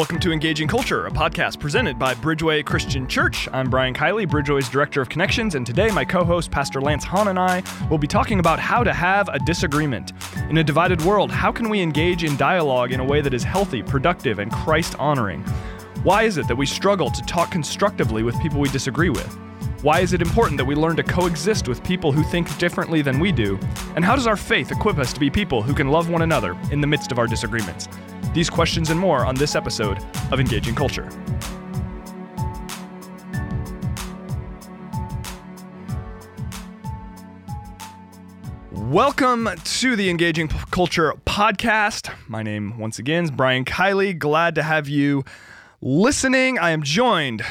Welcome to Engaging Culture, a podcast presented by Bridgeway Christian Church. I'm Brian Kiley, Bridgeway's Director of Connections, and today my co host, Pastor Lance Hahn, and I will be talking about how to have a disagreement. In a divided world, how can we engage in dialogue in a way that is healthy, productive, and Christ honoring? Why is it that we struggle to talk constructively with people we disagree with? Why is it important that we learn to coexist with people who think differently than we do? And how does our faith equip us to be people who can love one another in the midst of our disagreements? These questions and more on this episode of Engaging Culture. Welcome to the Engaging Culture podcast. My name, once again, is Brian Kiley. Glad to have you listening. I am joined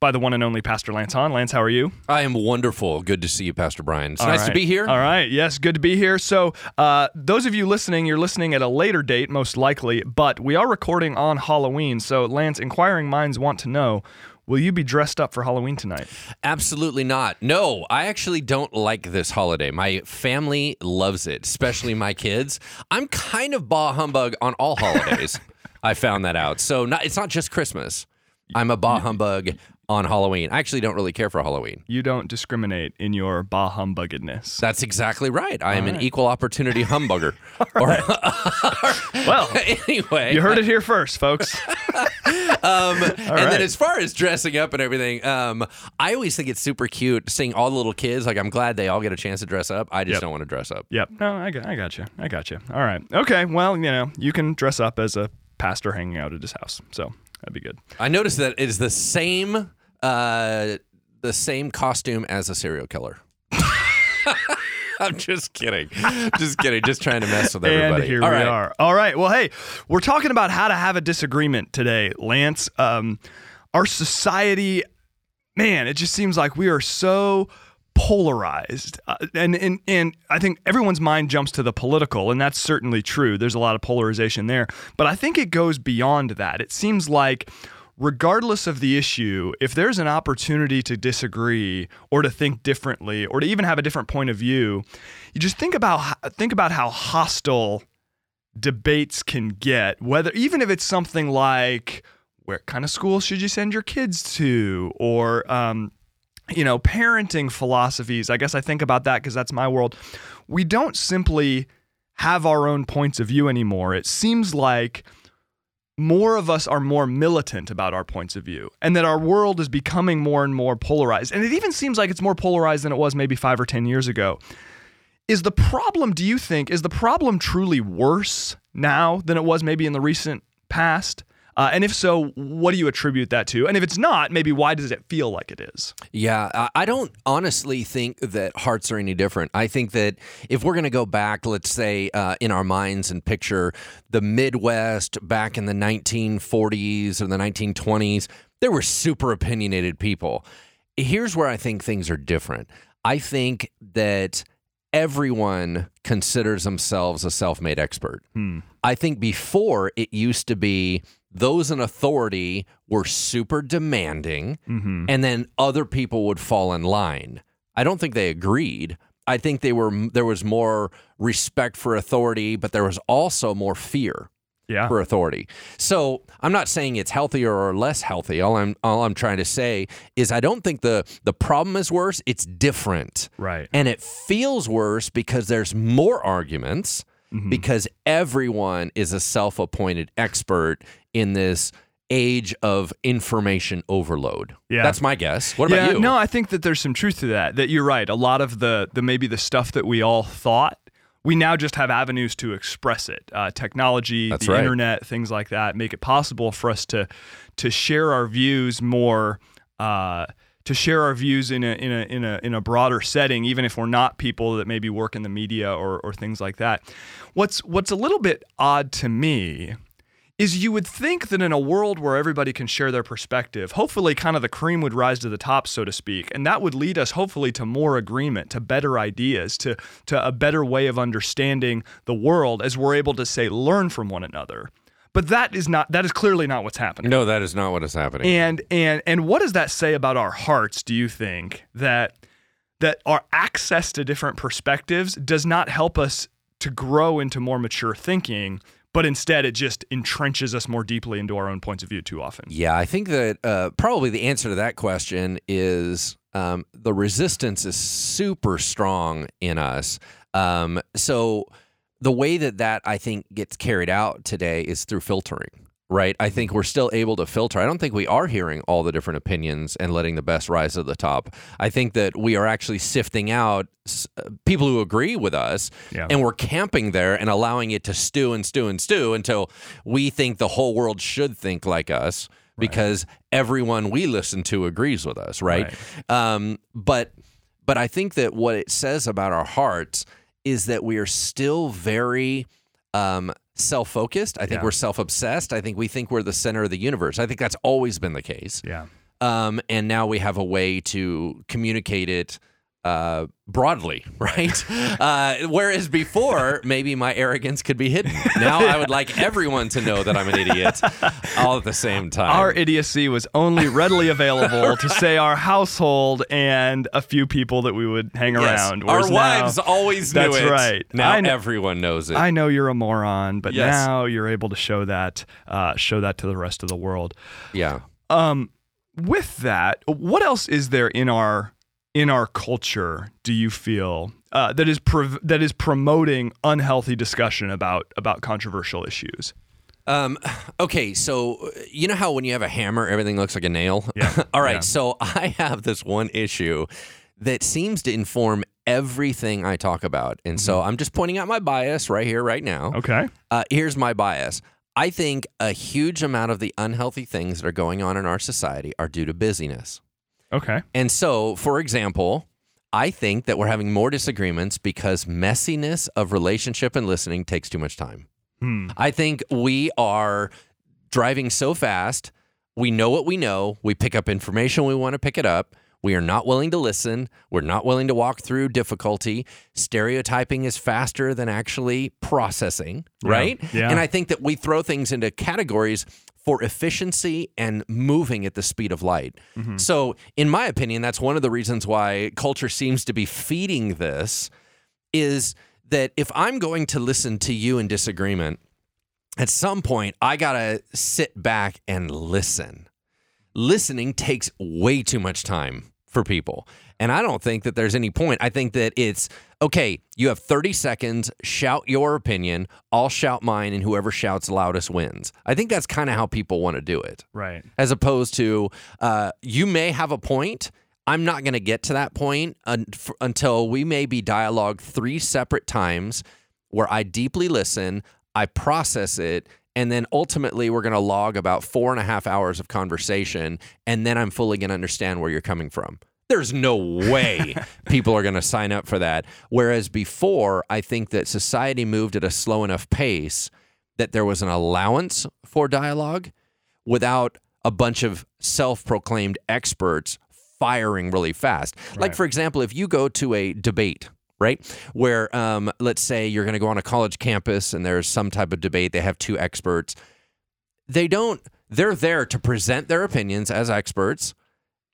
by the one and only Pastor Lance Hahn. Lance, how are you? I am wonderful. Good to see you, Pastor Brian. It's All nice right. to be here. All right. Yes, good to be here. So, uh, those of you listening, you're listening at a later date, most likely, but we are recording on Halloween. So, Lance, inquiring minds want to know will you be dressed up for Halloween tonight? Absolutely not. No, I actually don't like this holiday. My family loves it, especially my kids. I'm kind of bah humbug on all holidays. I found that out. So not, it's not just Christmas. I'm a bah humbug on Halloween. I actually don't really care for Halloween. You don't discriminate in your bah humbuggedness. That's exactly right. I am right. an equal opportunity humbugger. Or, Well, anyway, you heard it here first, folks. Um, and right. then as far as dressing up and everything, um, I always think it's super cute seeing all the little kids. Like I'm glad they all get a chance to dress up. I just Yep. don't want to dress up. Yep. No, I got, I got you. I got you. All right. Okay. Well, you know, you can dress up as a pastor hanging out at his house. So that'd be good. I noticed that it is the same uh, the same costume as a serial killer. I'm just kidding. Just kidding. Just trying to mess with everybody. And here All we right. are. All right. Well, hey, we're talking about how to have a disagreement today, Lance. Um, our society, man, it just seems like we are so polarized, uh, and and and I think everyone's mind jumps to the political, and that's certainly true. There's a lot of polarization there, but I think it goes beyond that. It seems like regardless of the issue, if there's an opportunity to disagree or to think differently or to even have a different point of view, you just think about think about how hostile debates can get. Whether even if it's something like where kind of school should you send your kids to, or um, you know, parenting philosophies. I guess I think about that because that's my world. We don't simply have our own points of view anymore. It seems like more of us are more militant about our points of view and that our world is becoming more and more polarized. And it even seems like it's more polarized than it was maybe five or 10 years ago. Is the problem, do you think, is the problem truly worse now than it was maybe in the recent past? Uh, and if so, what do you attribute that to? And if it's not, maybe why does it feel like it is? Yeah, I- don't honestly think that hearts are any different. I think that if we're going to go back, let's say uh, in our minds and picture the Midwest back in the 1940s or the 1920s, there were super opinionated people. Here's where I think things are different. I think that everyone considers themselves a self made expert. I think before it used to be those in authority were super demanding, mm-hmm. and then other people would fall in line. I don't think they agreed. I think they were there was more respect for authority, but there was also more fear Yeah. for authority. So I'm not saying it's healthier or less healthy. All I'm all I'm trying to say is I don't think the the problem is worse. It's different. Right. And it feels worse because there's more arguments because everyone is a self-appointed expert in this age of information overload. Yeah. That's my guess. What yeah, about you? No, I think that there's some truth to that. That you're right. A lot of the the maybe the stuff that we all thought, we now just have avenues to express it. Uh, technology, That's the right. internet, things like that make it possible for us to to share our views more. Uh, to share our views in a in a in a in a broader setting, even if we're not people that maybe work in the media or or things like that. What's what's a little bit odd to me is you would think that in a world where everybody can share their perspective, hopefully kind of the cream would rise to the top, so to speak, and that would lead us hopefully to more agreement, to better ideas, to to a better way of understanding the world as we're able to say learn from one another. But that is not that is clearly not what's happening. No, that is not what is happening. And and and what does that say about our hearts, do you think? That that our access to different perspectives does not help us to grow into more mature thinking, but instead it just entrenches us more deeply into our own points of view too often. Yeah, I think that uh, probably the answer to that question is um, the resistance is super strong in us. Um, so the way that that I think gets carried out today is through filtering. Right. I think we're still able to filter. I don't think we are hearing all the different opinions and letting the best rise to the top. I think that we are actually sifting out uh, people who agree with us Yeah. and we're camping there and allowing it to stew and stew and stew until we think the whole world should think like us because everyone we listen to agrees with us, right? Um, but but I think that what it says about our hearts is that we are still very um, self-focused. I think Yeah. we're self-obsessed. I think we think we're the center of the universe. I think that's always been the case. Yeah. Um, and now we have a way to communicate it uh, broadly, right? Uh, whereas before, maybe my arrogance could be hidden. Now I would like everyone to know that I'm an idiot all at the same time. Our idiocy was only readily available to say our household and a few people that we would hang Yes. around. Our whereas now- wives always knew That's it. That's right. Now everyone knows it. I know you're a moron, but Yes. now you're able to show that uh, show that to the rest of the world. yeah. Um, with that, what else is there in our in our culture? Do you feel uh, that is prov- that is promoting unhealthy discussion about about controversial issues? Um, okay, so you know how when you have a hammer, everything looks like a nail? Yeah. All right, Yeah. so I have this one issue that seems to inform everything I talk about. And so I'm just pointing out my bias right here, right now. Mm-hmm. Okay. Uh, here's my bias. I think a huge amount of the unhealthy things that are going on in our society are due to busyness. Okay. And so, for example, I think that we're having more disagreements because messiness of relationship and listening takes too much time. Hmm. I think we are driving so fast. We know what we know. We pick up information we want to pick it up. We are not willing to listen. We're not willing to walk through difficulty. Stereotyping is faster than actually processing, Yeah. right? Yeah. And I think that we throw things into categories for efficiency and moving at the speed of light. Mm-hmm. So, in my opinion, that's one of the reasons why culture seems to be feeding this is that if I'm going to listen to you in disagreement, at some point I got to sit back and listen. Listening takes way too much time for people. And I don't think that there's any point. I think that it's okay, you have 30 seconds, shout your opinion, I'll shout mine, and whoever shouts loudest wins. I think that's kind of how people want to do it Right. as opposed to uh, you may have a point. I'm not going to get to that point un- f- until we maybe dialogue three separate times where I deeply listen, I process it, and then ultimately we're going to log about four and a half hours of conversation, and then I'm fully going to understand where you're coming from. There's no way people are going to sign up for that. Whereas before, I think that society moved at a slow enough pace that there was an allowance for dialogue without a bunch of self proclaimed experts firing really fast. Like, for example, if you go to a debate, right, where um, let's say you're going to go on a college campus and there's some type of debate, they have two experts, they don't, they're there to present their opinions as experts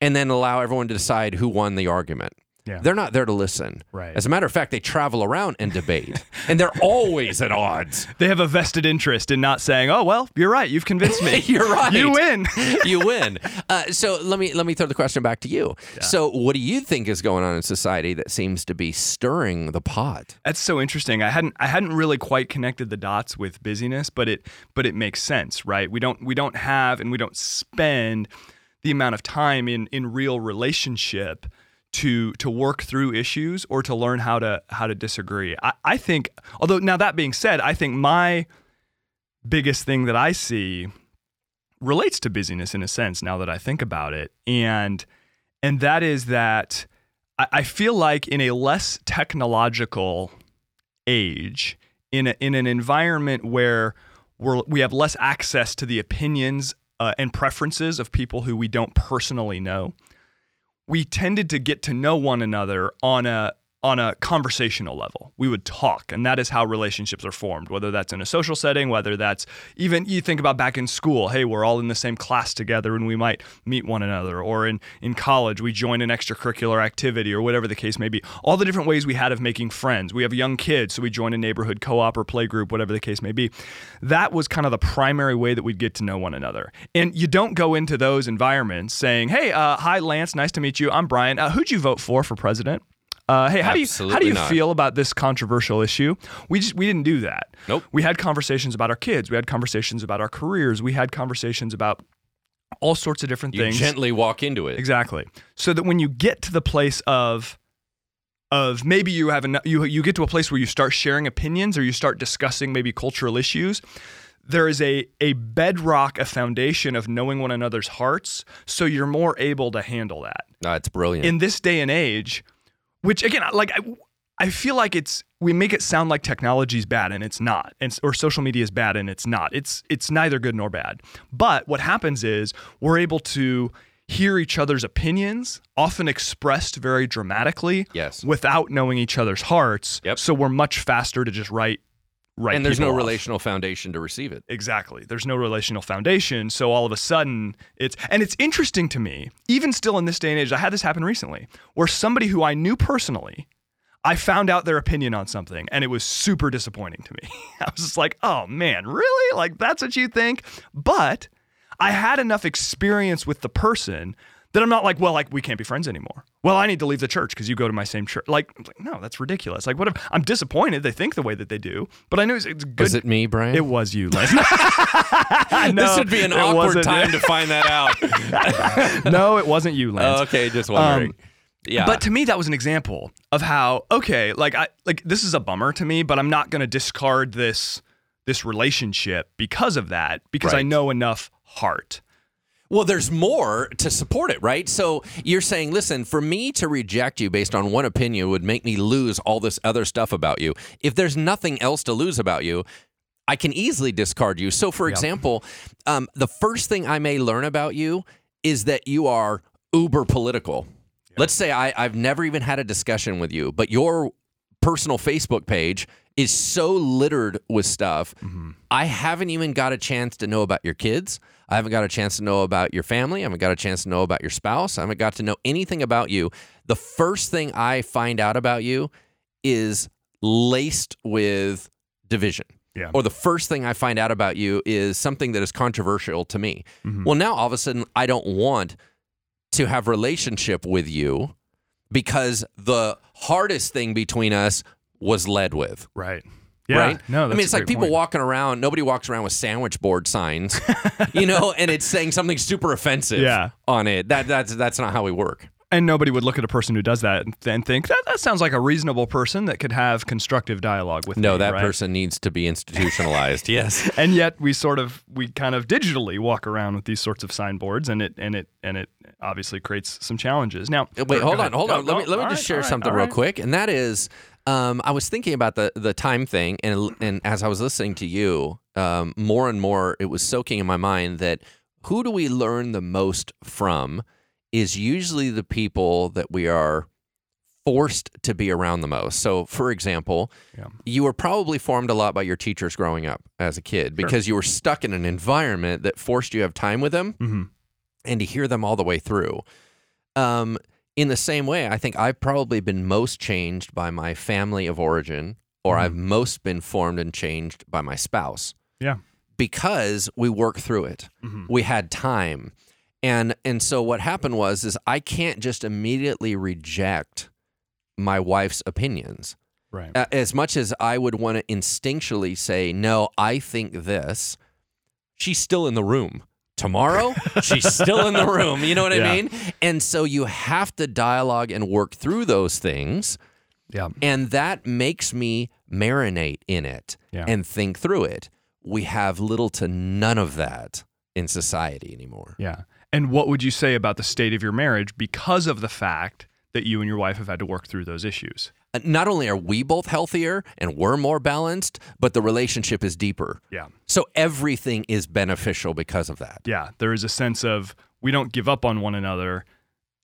and then allow everyone to decide who won the argument. Yeah. They're not there to listen. Right. As a matter of fact, they travel around and debate, and they're always at odds. They have a vested interest in not saying, "Oh well, you're right. You've convinced me. You're right. You win." you win. Uh, so let me let me throw the question back to you. So what do you think is going on in society that seems to be stirring the pot? That's so interesting. I hadn't I hadn't really quite connected the dots with busyness, but it but it makes sense, right? We don't we don't have and we don't spend the amount of time in in real relationship to to work through issues or to learn how to how to disagree. I, I think although now that being said, I think my biggest thing that I see relates to busyness in a sense now that I think about it. And and that is that I, I feel like in a less technological age, in a, in an environment where we're, we have less access to the opinions uh, and preferences of people who we don't personally know, we tended to get to know one another on a on a conversational level. We would talk, and that is how relationships are formed, whether that's in a social setting, whether that's even you think about back in school, hey, we're all in the same class together and we might meet one another, or in, in college, we join an extracurricular activity or whatever the case may be. All the different ways we had of making friends. We have young kids, so we join a neighborhood co op or play group, whatever the case may be. That was kind of the primary way that we'd get to know one another. And you don't go into those environments saying, hey, uh, hi, Lance, nice to meet you. I'm Brian. Uh, who'd you vote for for president? Uh, hey, how do you how do you not. feel about this controversial issue? We just we didn't do that. Nope. We had conversations about our kids. We had conversations about our careers. We had conversations about all sorts of different things. You things. gently walk into it. Exactly. So that when you get to the place of of maybe you have enough, you you get to a place where you start sharing opinions or you start discussing maybe cultural issues. There is a a bedrock, a foundation of knowing one another's hearts, so you're more able to handle that That's brilliant. in this day and age, which again, like I, I feel like it's we make it sound like technology is bad and it's not, and or social media is bad and it's not. It's it's neither good nor bad. But what happens is we're able to hear each other's opinions, often expressed very dramatically, Yes. without knowing each other's hearts. Yep. So we're much faster to just write. Write and there's no off. relational foundation to receive it. Exactly. There's no relational foundation. So all of a sudden, it's, and it's interesting to me, even still in this day and age, I had this happen recently, where somebody who I knew personally, I found out their opinion on something and it was super disappointing to me. I was just like, oh man, really? Like, that's what you think? But I had enough experience with the person that I'm not like, well, like, we can't be friends anymore. Well, I need to leave the church because you go to my same church. Like, like, no, that's ridiculous. Like, what if I'm disappointed they think the way that they do, but I know it's, it's good. Was it me, Brian? It was you, Les. no, this would be an it awkward wasn't- time to find that out. no, it wasn't you, Lance. Oh, okay, just wondering. Um, yeah. But to me, that was an example of how okay, like I like this is a bummer to me, but I'm not going to discard this this relationship because of that because I know enough heart. Well, there's more to support it, right? So you're saying, listen, for me to reject you based on one opinion would make me lose all this other stuff about you. If there's nothing else to lose about you, I can easily discard you. So, for example, um, the first thing I may learn about you is that you are uber political. Let's say I, I've never even had a discussion with you, but your personal Facebook page is so littered with stuff. I haven't even got a chance to know about your kids. I haven't got a chance to know about your family. I haven't got a chance to know about your spouse. I haven't got to know anything about you. The first thing I find out about you is laced with division. Yeah. Or the first thing I find out about you is something that is controversial to me. Mm-hmm. Well, now all of a sudden I don't want to have relationship with you because the hardest thing between us was led with. Right. Yeah. Right? No, that's I mean, it's like people point. walking around, nobody walks around with sandwich board signs, you know, and it's saying something super offensive Yeah. on it. That that's that's not how we work. and nobody would look at a person who does that and, think that that sounds like a reasonable person that could have constructive dialogue with No, me, that right? person needs to be institutionalized. yes. and yet we sort of we kind of digitally walk around with these sorts of signboards and it and it and it obviously creates some challenges now Wait, hold ahead. on, hold on. Let me let me just right, share right, something real quick, and that is, um, I was thinking about the the time thing, and and as I was listening to you, um, more and more, it was soaking in my mind that who do we learn the most from is usually the people that we are forced to be around the most. So, for example, Yeah. you were probably formed a lot by your teachers growing up as a kid because you were stuck in an environment that forced you to have time with them Mhm. and to hear them all the way through. Um, in the same way, I think I've probably been most changed by my family of origin, or I've most been formed and changed by my spouse yeah because we worked through it. Mhm. We had time. And and so what happened was is I can't just immediately reject my wife's opinions. right As much as I would want to instinctually say, "No, I think this." She's still in the room. Tomorrow, she's still in the room. You know what Yeah. I mean? And so you have to dialogue and work through those things. yeah And that makes me marinate in it Yeah. and think through it. We have little to none of that in society anymore. yeah and what would you say about the state of your marriage because of the fact that you and your wife have had to work through those issues Uh, not only are we both healthier and we're more balanced, but the relationship is deeper. yeah So everything is beneficial because of that. yeah there is a sense of we don't give up on one another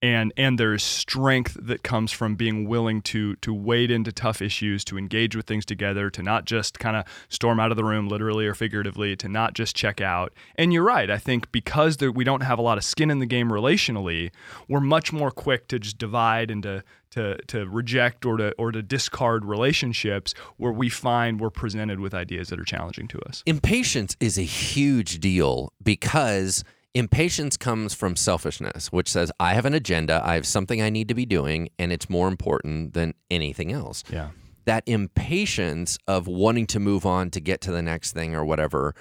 and and there's strength that comes from being willing to to wade into tough issues to engage with things together to not just kind of storm out of the room literally or figuratively to not just check out and you're right i think because there, we don't have a lot of skin in the game relationally we're much more quick to just divide and to to, to reject or to or to discard relationships where we find we're presented with ideas that are challenging to us Impatience is a huge deal because impatience comes from selfishness, which says, I have an agenda, I have something I need to be doing, and it's more important than anything else. yeah That impatience of wanting to move on to get to the next thing or whatever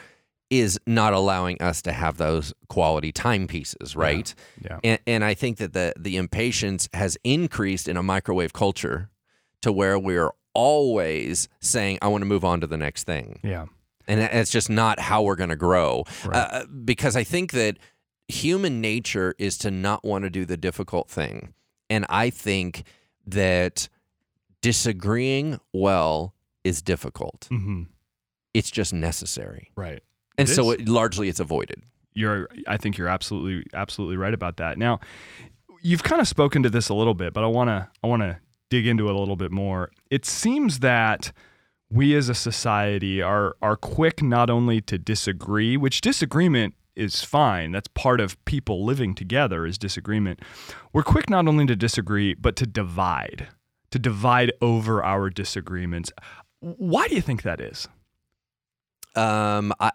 is not allowing us to have those quality timepieces, right? yeah. And, and I think that the the impatience has increased in a microwave culture to where we're always saying, I want to move on to the next thing. Yeah. And it's just not how we're going to grow. Right. uh, because i think that human nature is to not want to do the difficult thing. And i think that disagreeing well is difficult. Mm-hmm. it's just necessary. Right and It so it, largely it's avoided you're I think you're absolutely absolutely right about that. Now, you've kind of spoken to this a little bit, but I want to I want to dig into it a little bit more. It seems that we as a society are are quick not only to disagree, which disagreement is fine. That's part of people living together is disagreement. We're quick not only to disagree, but to divide. To divide over our disagreements. Why do you think that is? um I,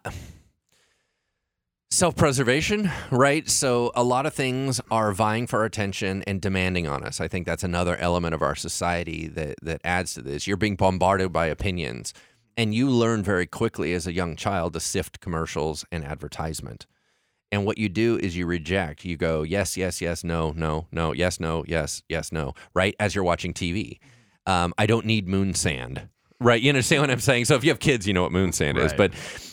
self-preservation right? So a lot of things are vying for our attention and demanding on us. I think that's another element of our society that that adds to this. You're being bombarded by opinions and you learn very quickly as a young child to sift commercials and advertisement. And what you do is you reject. You go yes yes yes no no no yes no yes yes no right? As you're watching tv um, i don't need moon sand right you understand what i'm saying so if you have kids you know what moon sand is but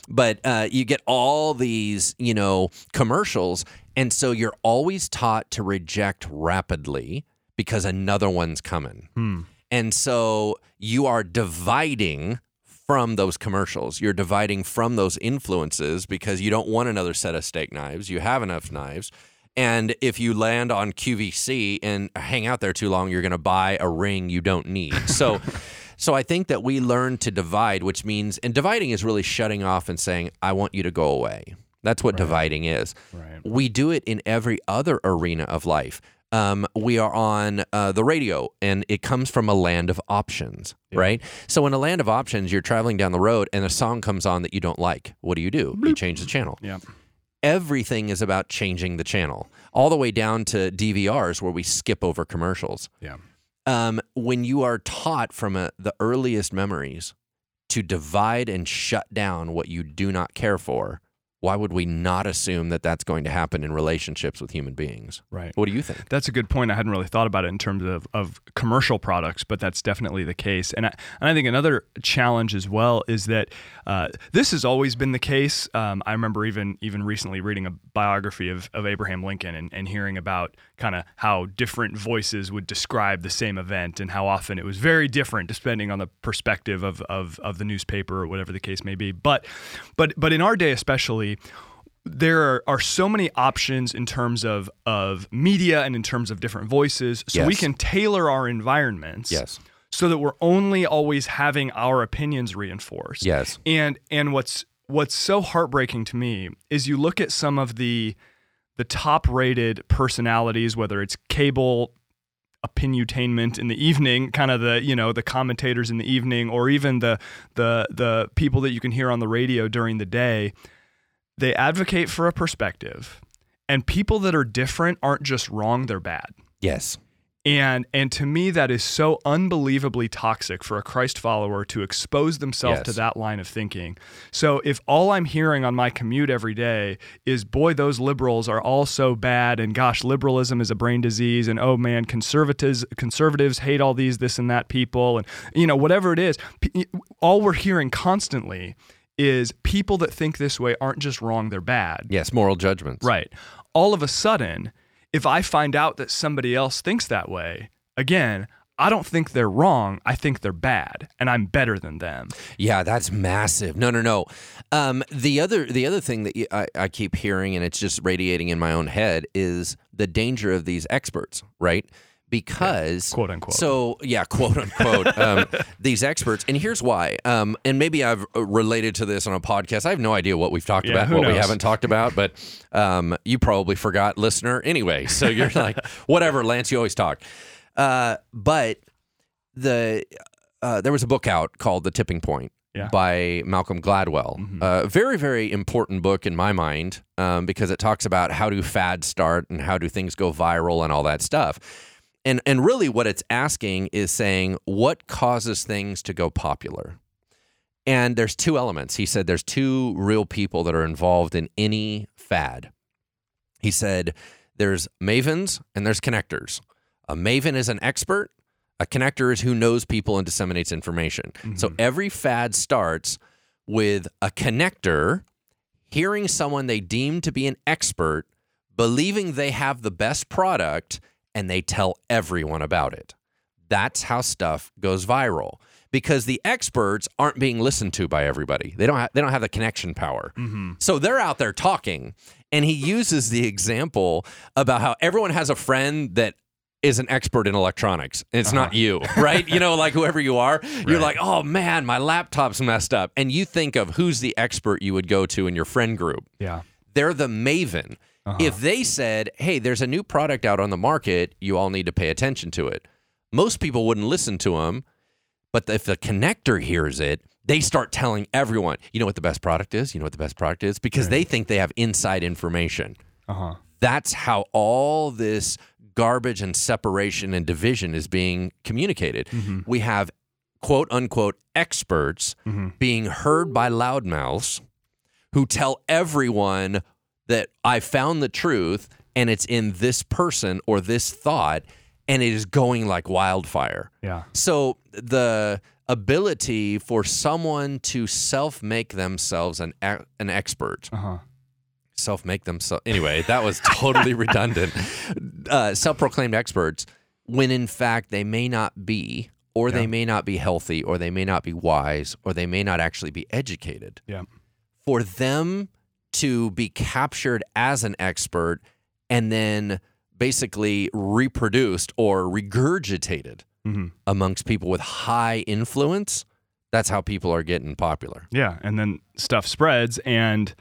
but uh, you get all these you know commercials and so you're always taught to reject rapidly because another one's coming Hmm. and so you are dividing from those commercials. You're dividing from those influences because you don't want another set of steak knives. You have enough knives. And if you land on QVC and hang out there too long, you're going to buy a ring you don't need. So so I think that we learn to divide, which means and dividing is really shutting off and saying I want you to go away. That's what dividing is. Right. We do it in every other arena of life. Um, we are on uh, the radio, and it comes from a land of options, right? So, in a land of options, you're traveling down the road, and a song comes on that you don't like. What do you do? You change the channel. Yeah. Everything is about changing the channel, all the way down to DVRs where we skip over commercials. Yeah. Um, when you are taught from a, the earliest memories to divide and shut down what you do not care for, why would we not assume that that's going to happen in relationships with human beings? Right. What do you think? That's a good point. I hadn't really thought about it in terms of, of commercial products, but that's definitely the case. And I, and I think another challenge as well is that uh, this has always been the case. Um, I remember even even recently reading a biography of, of Abraham Lincoln and, and hearing about kind of how different voices would describe the same event and how often it was very different depending on the perspective of, of, of the newspaper or whatever the case may be. But but but in our day especially, there are, are so many options in terms of of media and in terms of different voices so we can tailor our environments Yes. so that we're only always having our opinions reinforced Yes. and and what's what's so heartbreaking to me is you look at some of the the top rated personalities whether it's cable opinutainment in the evening kind of the you know the commentators in the evening or even the the the people that you can hear on the radio during the day they advocate for a perspective and people that are different aren't just wrong they're bad Yes. And and to me that is so unbelievably toxic for a Christ follower to expose themselves to that line of thinking. So if all I'm hearing on my commute every day is boy those liberals are all so bad and gosh liberalism is a brain disease and oh man conservatives conservatives hate all these this and that people and you know whatever it is all we're hearing constantly is people that think this way aren't just wrong they're bad. Yes. Moral judgments. Right. All of a sudden, if I find out that somebody else thinks that way, again, I don't think they're wrong. I think they're bad, and I'm better than them. Yeah, that's massive. No, no, no. Um, the other the other thing that you, I, I keep hearing, and it's just radiating in my own head, is the danger of these experts, right? Because Quote unquote. So yeah, quote unquote. um, these experts, and here's why. Um, and maybe I've uh, related to this on a podcast. I have no idea what we've talked Yeah, about, what we haven't talked about, but um, you probably forgot, listener. Anyway, so you're like, whatever, Lance. You always talk. Uh, but the uh, there was a book out called The Tipping Point Yeah. by Malcolm Gladwell. A very, very important book in my mind um, because it talks about how do fads start and how do things go viral and all that stuff. And and really, what it's asking is saying what causes things to go popular. And there's two elements. He said there's two real people that are involved in any fad. He said there's mavens and there's connectors. A maven is an expert. A connector is who knows people and disseminates information. So mm-hmm. every fad starts with a connector hearing someone they deem to be an expert, believing they have the best product, and they tell everyone about it. That's how stuff goes viral because the experts aren't being listened to by everybody. They don't have, they don't have the connection power. Mm-hmm. So they're out there talking and he uses the example about how everyone has a friend that is an expert in electronics. It's not uh-huh. you, right? you know, like whoever you are, you're like, "Oh man, my laptop's messed up." And you think of who's the expert you would go to in your friend group Yeah. they're the maven. Uh-huh. If they said, "Hey, there's a new product out on the market, you all need to pay attention to it," most people wouldn't listen to them. But if the connector hears it, they start telling everyone, "You know what the best product is? You know what the best product is?" Because they think they have inside information. Uh huh. That's how all this garbage and separation and division is being communicated. Mm-hmm. We have quote unquote experts mm-hmm. being heard by loudmouths who tell everyone that I found the truth and it's in this person or this thought and it is going like wildfire. Yeah. So the ability for someone to self make themselves an an expert Uh huh. self make themselves anyway that was totally redundant uh, self-proclaimed experts when in fact they may not be or they may not be healthy or they may not be wise or they may not actually be educated Yeah. for them to be captured as an expert and then basically reproduced or regurgitated hmm amongst people with high influence that's how people are getting popular Yeah. And then stuff spreads, and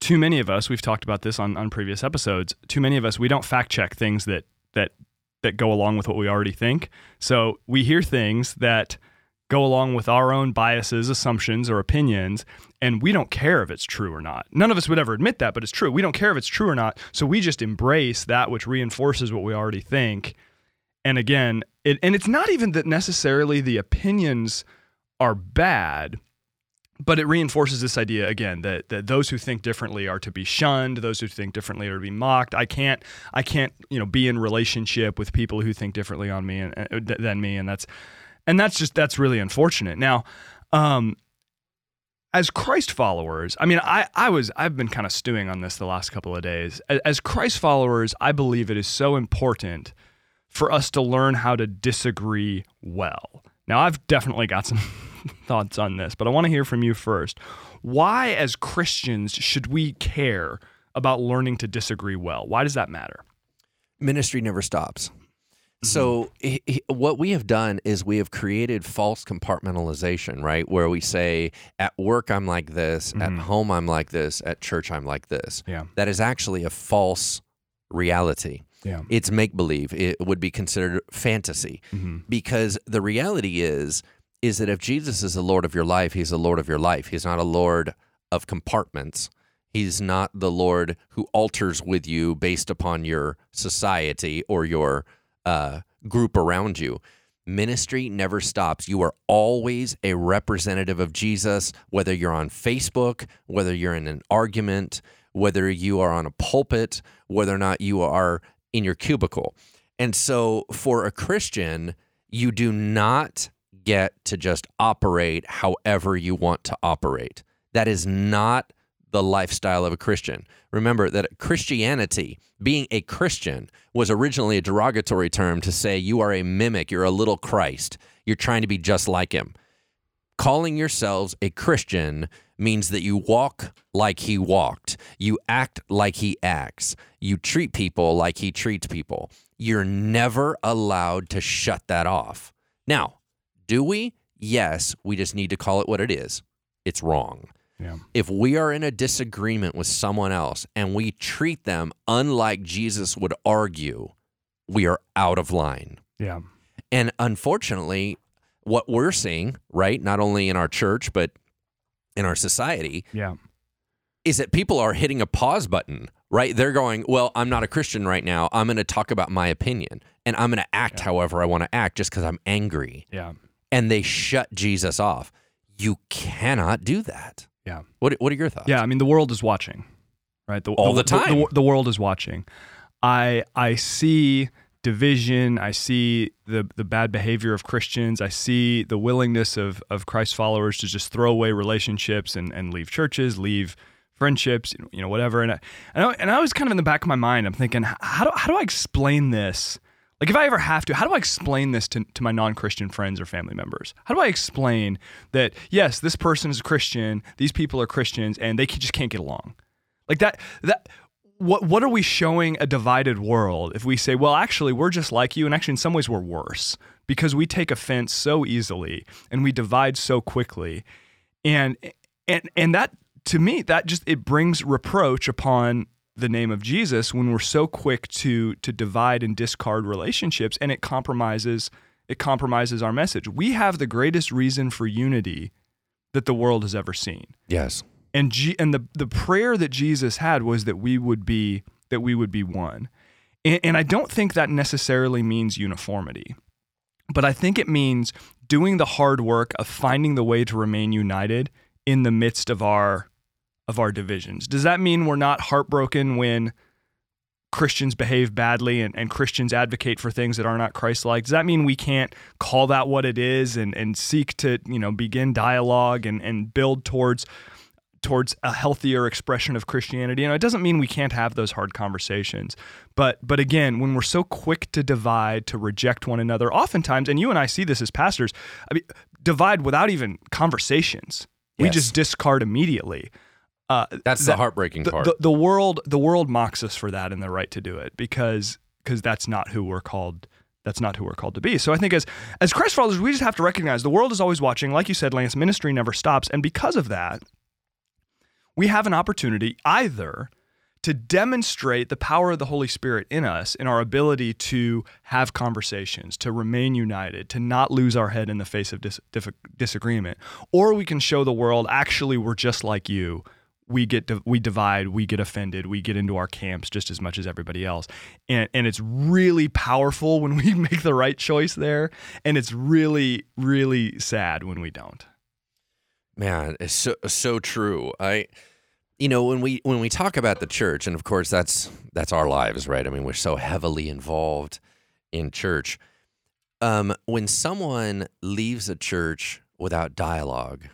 too many of us. We've talked about this on on previous episodes. Too many of us. We don't fact check things that that that go along with what we already think. So we hear things that go along with our own biases, assumptions, or opinions, and we don't care if it's true or not. None of us would ever admit that, but it's true. We don't care if it's true or not. So we just embrace that which reinforces what we already think. And again, it, and it's not even that necessarily the opinions are bad, but it reinforces this idea again that, that those who think differently are to be shunned those who think differently are to be mocked i can't i can't you know be in relationship with people who think differently on me and, uh, than me and that's and that's just that's really unfortunate now um as christ followers i mean i i was i've been kind of stewing on this the last couple of days as, as christ followers i believe it is so important for us to learn how to disagree well now i've definitely got some thoughts on this, but I want to hear from you first. Why, as Christians, should we care about learning to disagree well? Why does that matter? ministry never stops. Mm-hmm. So he- he- what we have done is we have created false compartmentalization, right? Where we say at work I'm like this, at mm-hmm. home I'm like this, at church I'm like this. Yeah. That is actually a false reality. Yeah. It's make believe. It would be considered fantasy mm-hmm. because the reality is is that if Jesus is the Lord of your life, he's the Lord of your life. He's not a Lord of compartments. He's not the Lord who alters with you based upon your society or your uh, group around you. Ministry never stops. You are always a representative of Jesus, whether you're on Facebook, whether you're in an argument, whether you are on a pulpit, whether or not you are in your cubicle. And so for a Christian, you do not get to just operate however you want to operate. That is not the lifestyle of a Christian. Remember that Christianity, being a Christian, was originally a derogatory term to say you are a mimic, you're a little Christ, you're trying to be just like him. Calling yourselves a Christian means that you walk like he walked, you act like he acts, you treat people like he treats people. You're never allowed to shut that off. Now, do we? Yes, we just need to call it what it is. It's wrong. Yeah. If we are in a disagreement with someone else and we treat them unlike Jesus would argue, we are out of line. Yeah. And unfortunately, what we're seeing, right, not only in our church, but in our society, Yeah. is that people are hitting a pause button, right? They're going, Well, I'm not a Christian right now. I'm going to talk about my opinion and I'm going to act however I want to act just because I'm angry. Yeah. And they shut Jesus off. You cannot do that. Yeah. What, what are your thoughts? Yeah, I mean the world is watching, right? The, All the time. The, the world is watching. I I see division. I see the the bad behavior of Christians. I see the willingness of of Christ followers to just throw away relationships and and leave churches, leave friendships, you know, you know whatever. And I, and I and I was kind of in the back of my mind. I'm thinking, how do how do I explain this? Like if I ever have to, how do I explain this to, to my non-Christian friends or family members? How do I explain that yes, this person is a Christian, these people are Christians, and they just can't get along? Like that that what what are we showing a divided world if we say, well, actually we're just like you, and actually in some ways we're worse because we take offense so easily and we divide so quickly, and and and that to me that just it brings reproach upon the name of Jesus when we're so quick to to divide and discard relationships and it compromises it compromises our message. We have the greatest reason for unity that the world has ever seen. Yes. And G- and the the prayer that Jesus had was that we would be that we would be one. And, and I don't think that necessarily means uniformity. But I think it means doing the hard work of finding the way to remain united in the midst of our of our divisions. Does that mean we're not heartbroken when Christians behave badly and, and Christians advocate for things that are not Christ like? Does that mean we can't call that what it is and, and seek to, you know, begin dialogue and, and build towards towards a healthier expression of Christianity? You know, it doesn't mean we can't have those hard conversations. But but again, when we're so quick to divide, to reject one another, oftentimes, and you and I see this as pastors, I mean, divide without even conversations. We just discard immediately. Uh, That's that- the heartbreaking the, part. the, the world the world mocks us for that and the right to do it because because that's not who we're called that's not who we're called to be. So I think as as Christ followers, we just have to recognize the world is always watching. Like you said, Lance, ministry never stops, and because of that, we have an opportunity either to demonstrate the power of the Holy Spirit in us, in our ability to have conversations, to remain united, to not lose our head in the face of dis- disagreement, or we can show the world actually we're just like you. We get we divide, we get offended, we get into our camps just as much as everybody else, and and it's really powerful when we make the right choice there, and it's really really sad when we don't. Man, it's so so true. I you know, when we when we talk about the church, and of course that's that's our lives, right? I mean, we're so heavily involved in church. Um, when someone leaves a church without dialogue,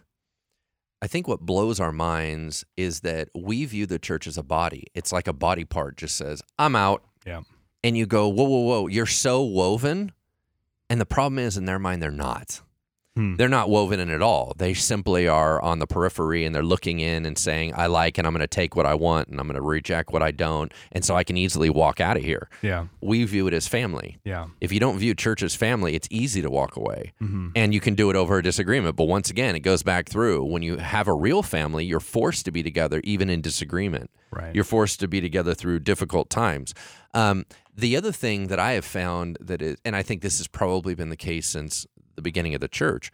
I think what blows our minds is that we view the church as a body. It's like a body part just says, I'm out. Yeah. And you go, whoa, whoa, whoa, you're so woven. And the problem is, in their mind, they're not. Hmm. They're not woven in at all. They simply are on the periphery and they're looking in and saying, I like and I'm going to take what I want and I'm going to reject what I don't. And so I can easily walk out of here. Yeah, We view it as family. yeah, If you don't view church as family, it's easy to walk away hmm and you can do it over a disagreement. But once again, it goes back through when you have a real family, you're forced to be together even in disagreement. right. You're forced to be together through difficult times. Um, the other thing that I have found that is, and I think this has probably been the case since the beginning of the church,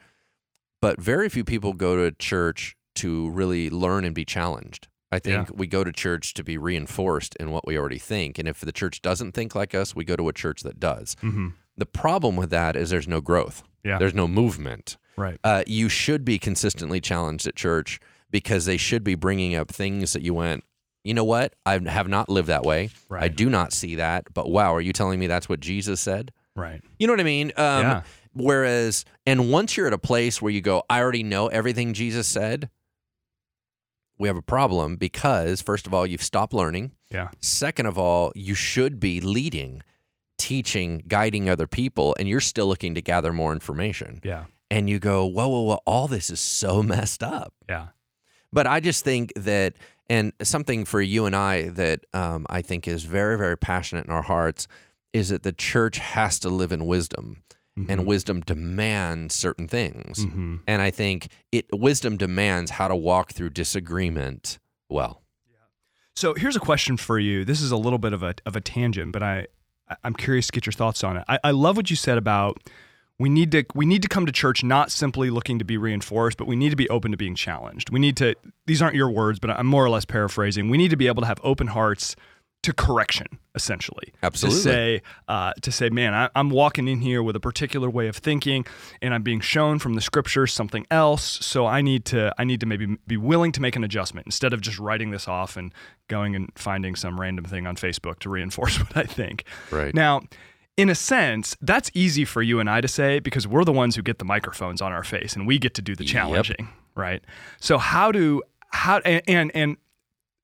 but very few people go to church to really learn and be challenged. I think we go to church to be reinforced in what we already think. And if the church doesn't think like us, we go to a church that does. hmm The problem with that is there's no growth, Yeah. there's no movement right. uh, you should be consistently challenged at church because they should be bringing up things that you went, you know what? I have not lived that way. I do not see that. But wow, are you telling me that's what Jesus said? Right. You know what I mean? Um, Yeah. Whereas, and once you're at a place where you go, I already know everything Jesus said, we have a problem because first of all, you've stopped learning. Yeah. Second of all, you should be leading, teaching, guiding other people, and you're still looking to gather more information. Yeah. And you go, whoa, whoa, whoa, all this is so messed up. Yeah. But I just think that, and something for you and I that um, I think is very, very passionate in our hearts is that the church has to live in wisdom. And wisdom demands certain things. Mm-hmm. And I think it wisdom demands how to walk through disagreement well. So here's a question for you. This is a little bit of a of a tangent, but I I- I'm curious to get your thoughts on it. I, I love what you said about we need to we need to come to church not simply looking to be reinforced, but we need to be open to being challenged. We need to these aren't your words, but I'm more or less paraphrasing. We need to be able to have open hearts to correction, essentially. Absolutely. To say, uh, to say, man, I, I'm walking in here with a particular way of thinking, and I'm being shown from the scriptures something else. So I need to, I need to maybe be willing to make an adjustment instead of just writing this off and going and finding some random thing on Facebook to reinforce what I think. Right. Now, in a sense, that's easy for you and I to say because we're the ones who get the microphones on our face and we get to do the Yep. challenging, right? So how do how and, and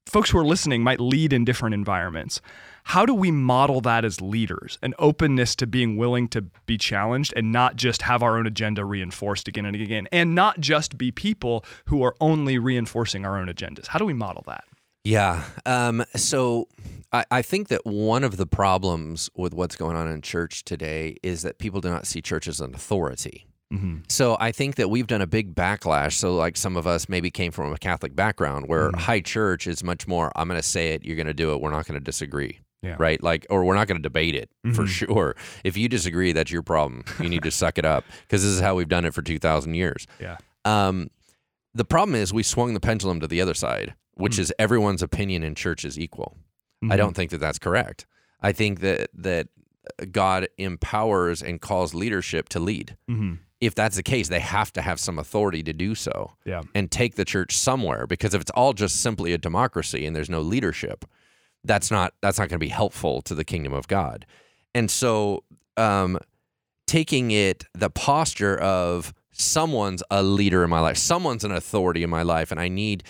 folks who are listening might lead in different environments. How do we model that as leaders? An openness to being willing to be challenged and not just have our own agenda reinforced again and again, and not just be people who are only reinforcing our own agendas. How do we model that? Yeah. Um, so I, I think that one of the problems with what's going on in church today is that people do not see church as an authority. Mm-hmm. So I think that we've done a big backlash. So like some of us maybe came from a Catholic background where Mm-hmm. high church is much more I'm going to say it, you're going to do it, we're not going to disagree. Yeah. Right? Like or we're not going to debate it for Mhm. sure. If you disagree, that's your problem. You need to suck it up because this is how we've done it for 2000 years. Yeah. Um, the problem is we swung the pendulum to the other side, which Mm. is everyone's opinion in church is equal. I Mm-hmm. don't think that that's correct. I think that that God empowers and calls leadership to lead. hmm If that's the case, they have to have some authority to do so Yeah. and take the church somewhere. Because if it's all just simply a democracy and there's no leadership, that's not that's not going to be helpful to the kingdom of God. And so, um, taking it the posture of someone's a leader in my life, someone's an authority in my life, and I need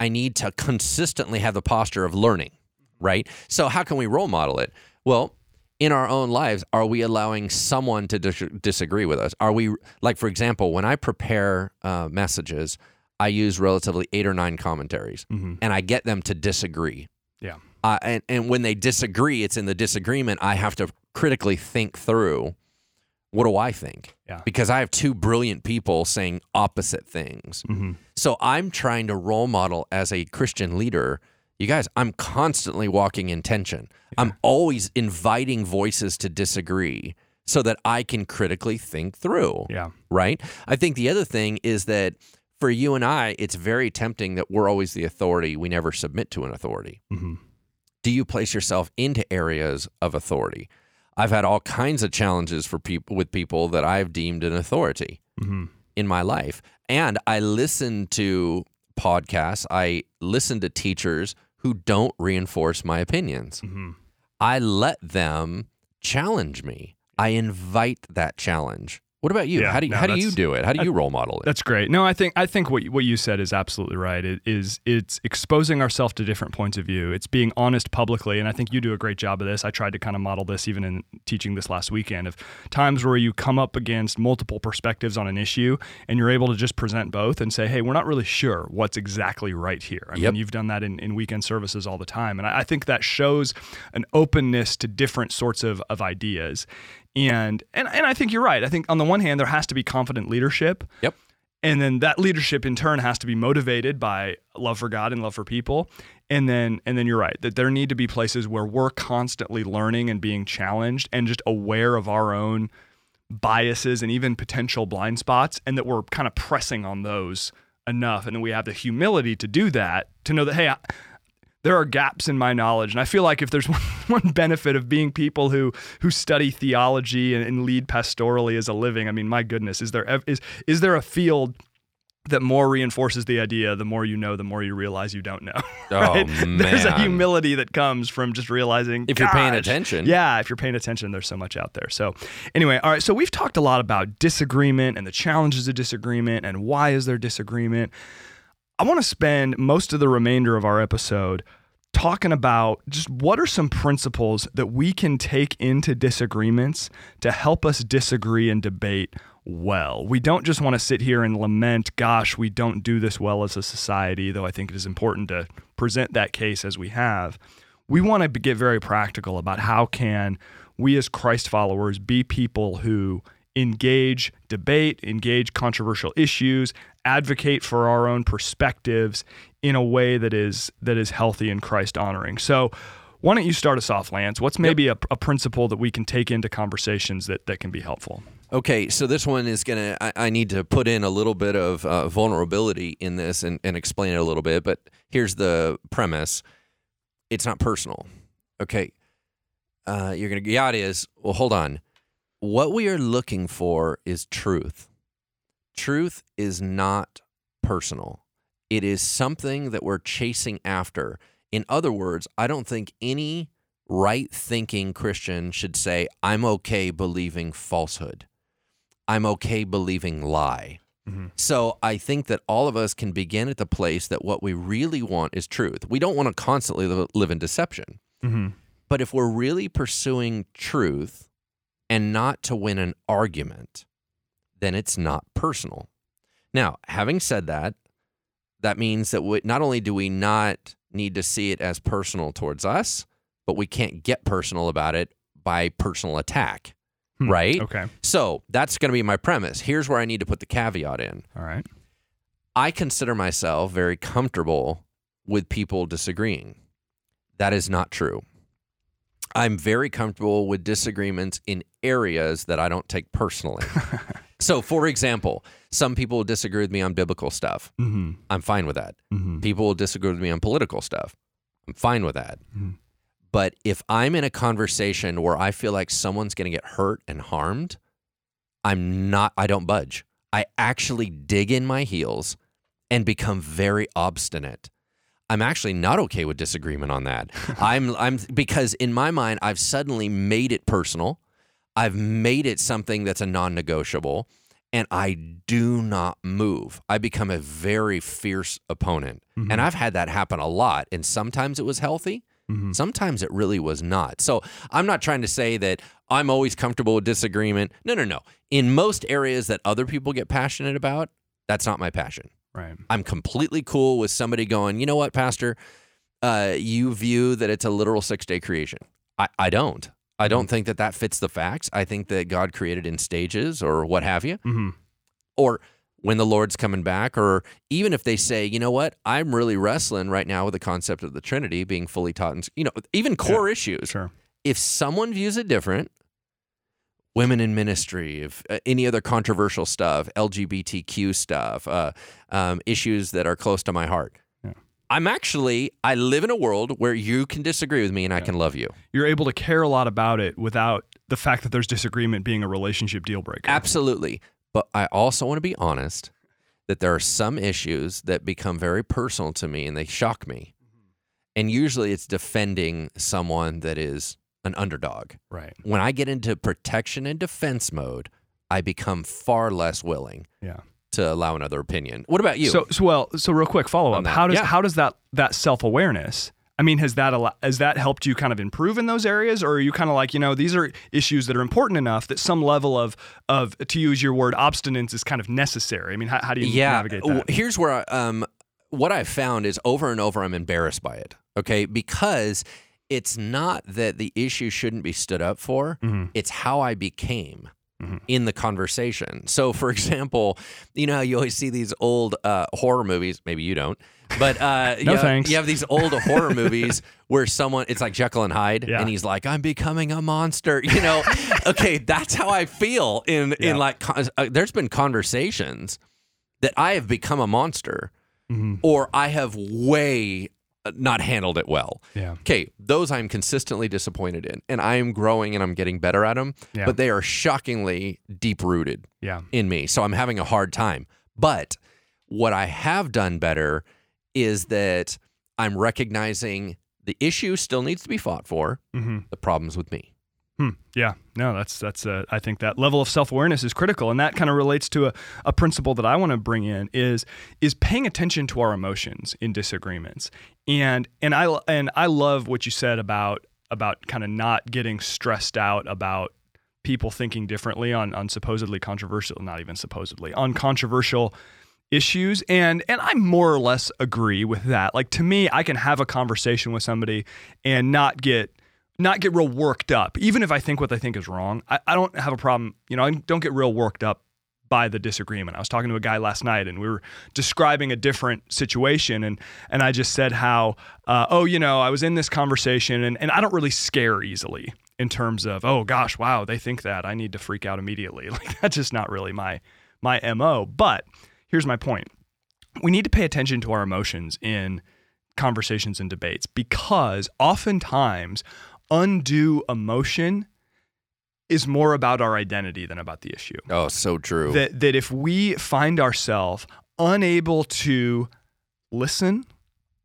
I need to consistently have the posture of learning, right? So how can we role model it? Well, in our own lives, are we allowing someone to dis- disagree with us? Are we like, for example, when I prepare uh, messages, I use relatively eight or nine commentaries, hmm and I get them to disagree. Yeah. Uh, and and when they disagree, it's in the disagreement. I have to critically think through. What do I think? Yeah. Because I have two brilliant people saying opposite things. hmm So I'm trying to role model as a Christian leader. You guys, I'm constantly walking in tension. I'm always inviting voices to disagree so that I can critically think through, Yeah. right? I think the other thing is that for you and I, it's very tempting that we're always the authority. We never submit to an authority. hmm Do you place yourself into areas of authority? I've had all kinds of challenges for people with people that I've deemed an authority hmm in my life. And I listen to podcasts, I listen to teachers who don't reinforce my opinions. hmm I let them challenge me. I invite that challenge. What about you? Yeah, how do you, no, how do you do it? How do you role model it? That's great. No, I think I think what you- what you said is absolutely right. It is it's exposing ourselves to different points of view. It's being honest publicly, and I think you do a great job of this. I tried to kind of model this even in teaching this last weekend of times where you come up against multiple perspectives on an issue, and you're able to just present both and say, "Hey, we're not really sure what's exactly right here." I Yep. mean, you've done that in, in weekend services all the time, and I, I think that shows an openness to different sorts of of ideas. And, and and I think you're right. I think on the one hand, there has to be confident leadership. Yep. And then that leadership in turn has to be motivated by love for God and love for people. And then and then you're right that there need to be places where we're constantly learning and being challenged and just aware of our own biases and even potential blind spots and that we're kind of pressing on those enough and then we have the humility to do that to know that hey I, there are gaps in my knowledge. And i feel like if there's one, one benefit of being people who who study theology and, and lead pastorally as a living i mean my goodness is there is is there a field that more reinforces the idea the more you know the more you realize you don't know Oh, right? there's a humility that comes from just realizing If you're paying attention." yeah if you're paying attention there's so much out there. So anyway all right so we've talked a lot about disagreement and the challenges of disagreement and why is there disagreement. I want to spend most of the remainder of our episode talking about just what are some principles that we can take into disagreements to help us disagree and debate well. We don't just want to sit here and lament, gosh, we don't do this well as a society, though I think it is important to present that case as we have. We want to get very practical about how can we as Christ followers be people who engage debate, engage controversial issues, advocate for our own perspectives in a way that is that is healthy and Christ honoring. So why don't you start us off, Lance? What's maybe yep. a, a, principle that we can take into conversations that, that can be helpful? Okay, so this one is going to, I need to put in a little bit of uh, vulnerability in this and, and explain it a little bit, but here's the premise it's not personal. Okay, uh, you're going to, yeah, it is. Well, hold on. What we are looking for is truth. Truth is not personal, it is something that we're chasing after. In other words, I don't think any right thinking Christian should say, I'm okay believing falsehood. I'm okay believing lie. Mm-hmm. So I think that all of us can begin at the place that what we really want is truth. We don't want to constantly live in deception. Mm-hmm. But if we're really pursuing truth and not to win an argument, then it's not personal. Now, having said that, that means that we, not only do we not need to see it as personal towards us, but we can't get personal about it by personal attack. Hmm, right? Okay. So that's going to be my premise. Here's where I need to put the caveat in. All right. I consider myself very comfortable with people disagreeing. That is not true. I'm very comfortable with disagreements in areas that I don't take personally. so, for example, some people will disagree with me on biblical stuff. Mm-hmm. I'm fine with that. Mm-hmm. People will disagree with me on political stuff. I'm fine with that. Mm-hmm. But if I'm in a conversation where I feel like someone's going to get hurt and harmed, I'm not, I don't budge. I actually dig in my heels and become very obstinate. I'm actually not okay with disagreement on that. I'm I'm because in my mind I've suddenly made it personal. I've made it something that's a non-negotiable and I do not move. I become a very fierce opponent. Mm-hmm. And I've had that happen a lot and sometimes it was healthy Mm-hmm. Sometimes it really was not. So I'm not trying to say that I'm always comfortable with disagreement. No, no, no. In most areas that other people get passionate about, that's not my passion. Right. I'm completely cool with somebody going, you know what, Pastor? Uh, you view that it's a literal six day creation. I, I don't. I don't think that that fits the facts. I think that God created in stages or what have you. Mm-hmm. Or when the Lord's coming back, or even if they say, you know what, I'm really wrestling right now with the concept of the Trinity being fully taught, and you know, even core yeah, issues. Sure. If someone views it different, women in ministry, if uh, any other controversial stuff, LGBTQ stuff, uh, um, issues that are close to my heart. I'm actually, I live in a world where you can disagree with me and. I can love you. You're able to care a lot about it without the fact that there's disagreement being a relationship deal breaker. Absolutely. But I also want to be honest that there are some issues that become very personal to me and they shock me. Mm-hmm. And usually it's defending someone that is an underdog. Right. When I get into protection and defense mode, I become far less willing. Yeah. To allow another opinion. What about you? So, so well, so real quick follow up. How does yeah. how does that that self awareness I mean, has that has that helped you kind of improve in those areas, or are you kind of like you know these are issues that are important enough that some level of of to use your word obstinance is kind of necessary? I mean, how, how do you yeah, navigate that? Here's where I, um, what I've found is over and over I'm embarrassed by it. Okay, because it's not that the issue shouldn't be stood up for; mm-hmm. it's how I became. Mm-hmm. in the conversation. So, for example, you know how you always see these old uh, horror movies. Maybe you don't, but uh, no you, thanks. you have these old horror movies where someone it's like Jekyll and Hyde, yeah. and he's like, "I'm becoming a monster." You know, okay, that's how I feel in yeah. in like. Uh, there's been conversations that I have become a monster, mm-hmm. or I have way not handled it well. Yeah. Okay, those I'm consistently disappointed in, and I am growing and I'm getting better at them. Yeah. But they are shockingly deep rooted. Yeah. In me, so I'm having a hard time. But what I have done better is that I'm recognizing the issue still needs to be fought for. Mm-hmm. The problem's with me. Hmm. Yeah, no, that's that's. Uh, I think that level of self awareness is critical, and that kind of relates to a, a principle that I want to bring in is is paying attention to our emotions in disagreements, and and I and I love what you said about about kind of not getting stressed out about people thinking differently on on supposedly controversial, not even supposedly on controversial issues and and I more or less agree with that. Like to me, I can have a conversation with somebody and not get not get real worked up, even if I think what they think is wrong. I, I don't have a problem, you know, I don't get real worked up by the disagreement. I was talking to a guy last night and we were describing a different situation and and I just said how uh, oh you know I was in this conversation and, and I don't really scare easily in terms of oh gosh wow they think that I need to freak out immediately like that's just not really my my mo but here's my point we need to pay attention to our emotions in conversations and debates because oftentimes undue emotion is more about our identity than about the issue. Oh, so true. That that if we find ourselves unable to listen,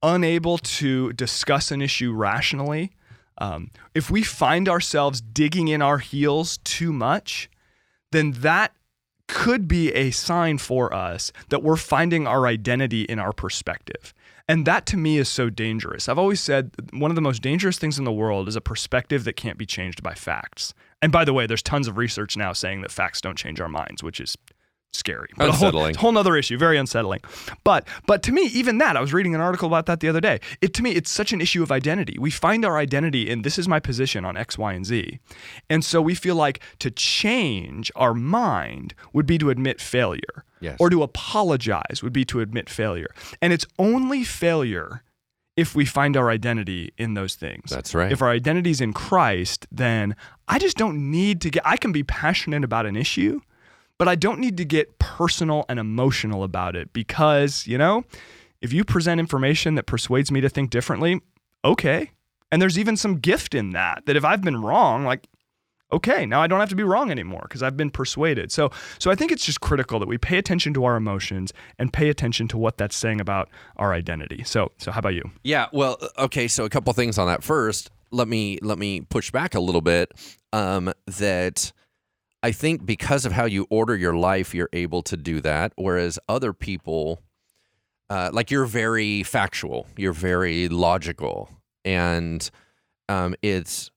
unable to discuss an issue rationally, um, if we find ourselves digging in our heels too much, then that could be a sign for us that we're finding our identity in our perspective. And that to me is so dangerous. I've always said one of the most dangerous things in the world is a perspective that can't be changed by facts. And by the way, there's tons of research now saying that facts don't change our minds, which is scary. But unsettling. A whole, whole other issue, very unsettling. But but to me, even that, I was reading an article about that the other day. It to me, it's such an issue of identity. We find our identity in this is my position on X, Y, and Z. And so we feel like to change our mind would be to admit failure. Yes. Or to apologize would be to admit failure. And it's only failure if we find our identity in those things. That's right. If our identity is in Christ, then I just don't need to get I can be passionate about an issue but I don't need to get personal and emotional about it because, you know, if you present information that persuades me to think differently, okay. And there's even some gift in that, that if I've been wrong, like, okay, now I don't have to be wrong anymore because I've been persuaded. So, so I think it's just critical that we pay attention to our emotions and pay attention to what that's saying about our identity. So, so how about you? Yeah, well, okay, so a couple things on that. First, let me let me push back a little bit um, that I think because of how you order your life, you're able to do that. Whereas other people, uh, like you're very factual, you're very logical, and um, it's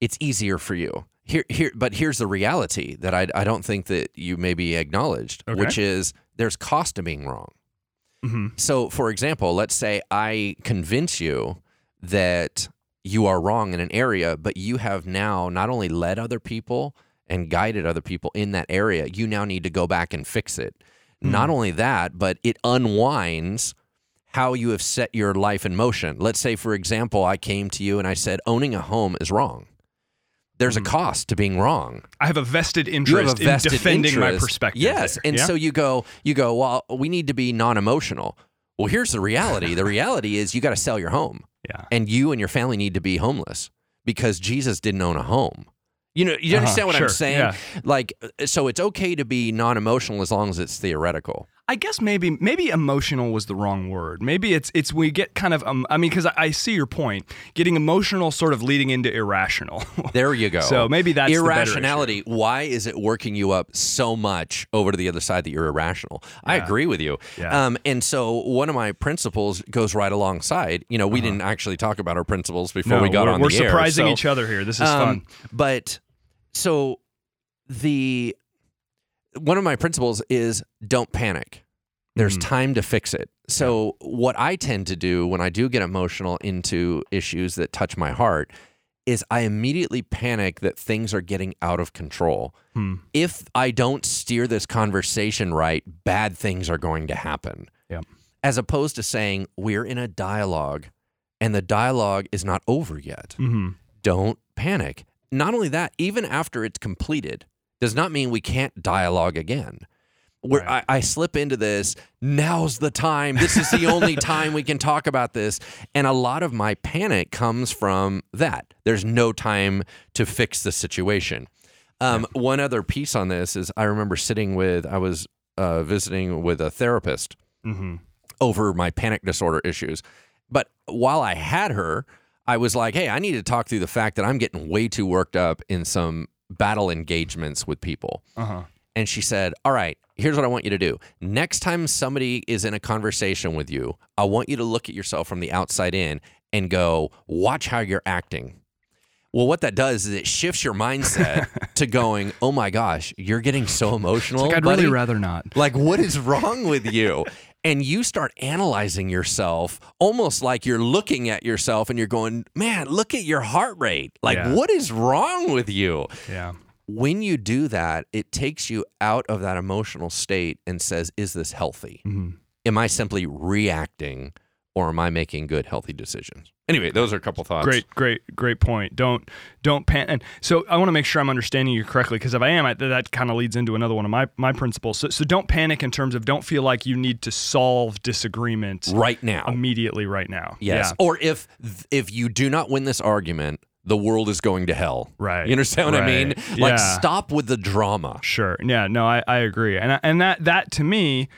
it's easier for you. Here, here, but here's the reality that I, I don't think that you maybe acknowledged, Okay. which is there's cost to being wrong. Mm-hmm. So, for example, let's say I convince you that you are wrong in an area, but you have now not only led other people and guided other people in that area, you now need to go back and fix it. Not hmm. only that, but it unwinds how you have set your life in motion. Let's say, for example, I came to you and I said, owning a home is wrong. There's a hmm. cost to being wrong I have a vested interest a vested in defending my perspective. Yes, there. and Yeah? so you go, you go. Well, we need to be non-emotional. Well, here's the reality. the reality is you got to sell your home, yeah. and you and your family need to be homeless because Jesus didn't own a home. You know, you Uh-huh, understand what sure, I'm saying? yeah. Like, uh, so it's okay to be non-emotional as long as it's theoretical. I guess maybe maybe emotional was the wrong word. Maybe it's it's we get kind of um, I mean because I, I see your point. Getting emotional sort of leading into irrational. There you go. So maybe that's the irrationality. Why is it working you up so much over to the other side that you're irrational? I agree with you. Yeah. Um, and so one of my principles goes right alongside. You know, we didn't actually talk about our principles before Uh-huh. No, we got we're, on we're the air. surprising so, each other here. This is um, fun. But so the one of my principles is don't panic. There's Mhm. time to fix it. So what I tend to do when I do get emotional into issues that touch my heart is I immediately panic that things are getting out of control. Hmm. If I don't steer this conversation right, bad things are going to happen. Yeah. As opposed to saying we're in a dialogue and the dialogue is not over yet hmm don't panic. Not only that, even after it's completed, does not mean we can't dialogue again. Where Right. I, I slip into this, now's the time. This is the only time we can talk about this. And a lot of my panic comes from that. There's no time to fix the situation. Um, One other piece on this is I remember sitting with, I was uh, visiting with a therapist hmm over my panic disorder issues. But while I had her, I was like, hey, I need to talk through the fact that I'm getting way too worked up in some battle engagements with people. Uh huh. And she said, All right, here's what I want you to do. Next time somebody is in a conversation with you, I want you to look at yourself from the outside in and go, Watch how you're acting. Well, what that does is it shifts your mindset to going, Oh my gosh, you're getting so emotional. Like I'd buddy. really rather not. Like, what is wrong with you? And you start analyzing yourself almost like you're looking at yourself and you're going, Man, look at your heart rate. Like, Yeah. what is wrong with you? Yeah. when you do that, it takes you out of that emotional state and says, Is this healthy? Mhm. Am I simply reacting or am I making good, healthy decisions? Anyway, those are a couple thoughts. Great, great, great point. Don't don't pan. And so I want to make sure I'm understanding you correctly because if I am, I, that kind of leads into another one of my my principles. So, so don't panic in terms of don't feel like you need to solve disagreement Right now. immediately right now. yes. Yeah. Or if if you do not win this argument, the world is going to hell. Right. You understand what I mean? Like Yeah. stop with the drama. Sure. Yeah. No, I, I agree. And I- and that that to me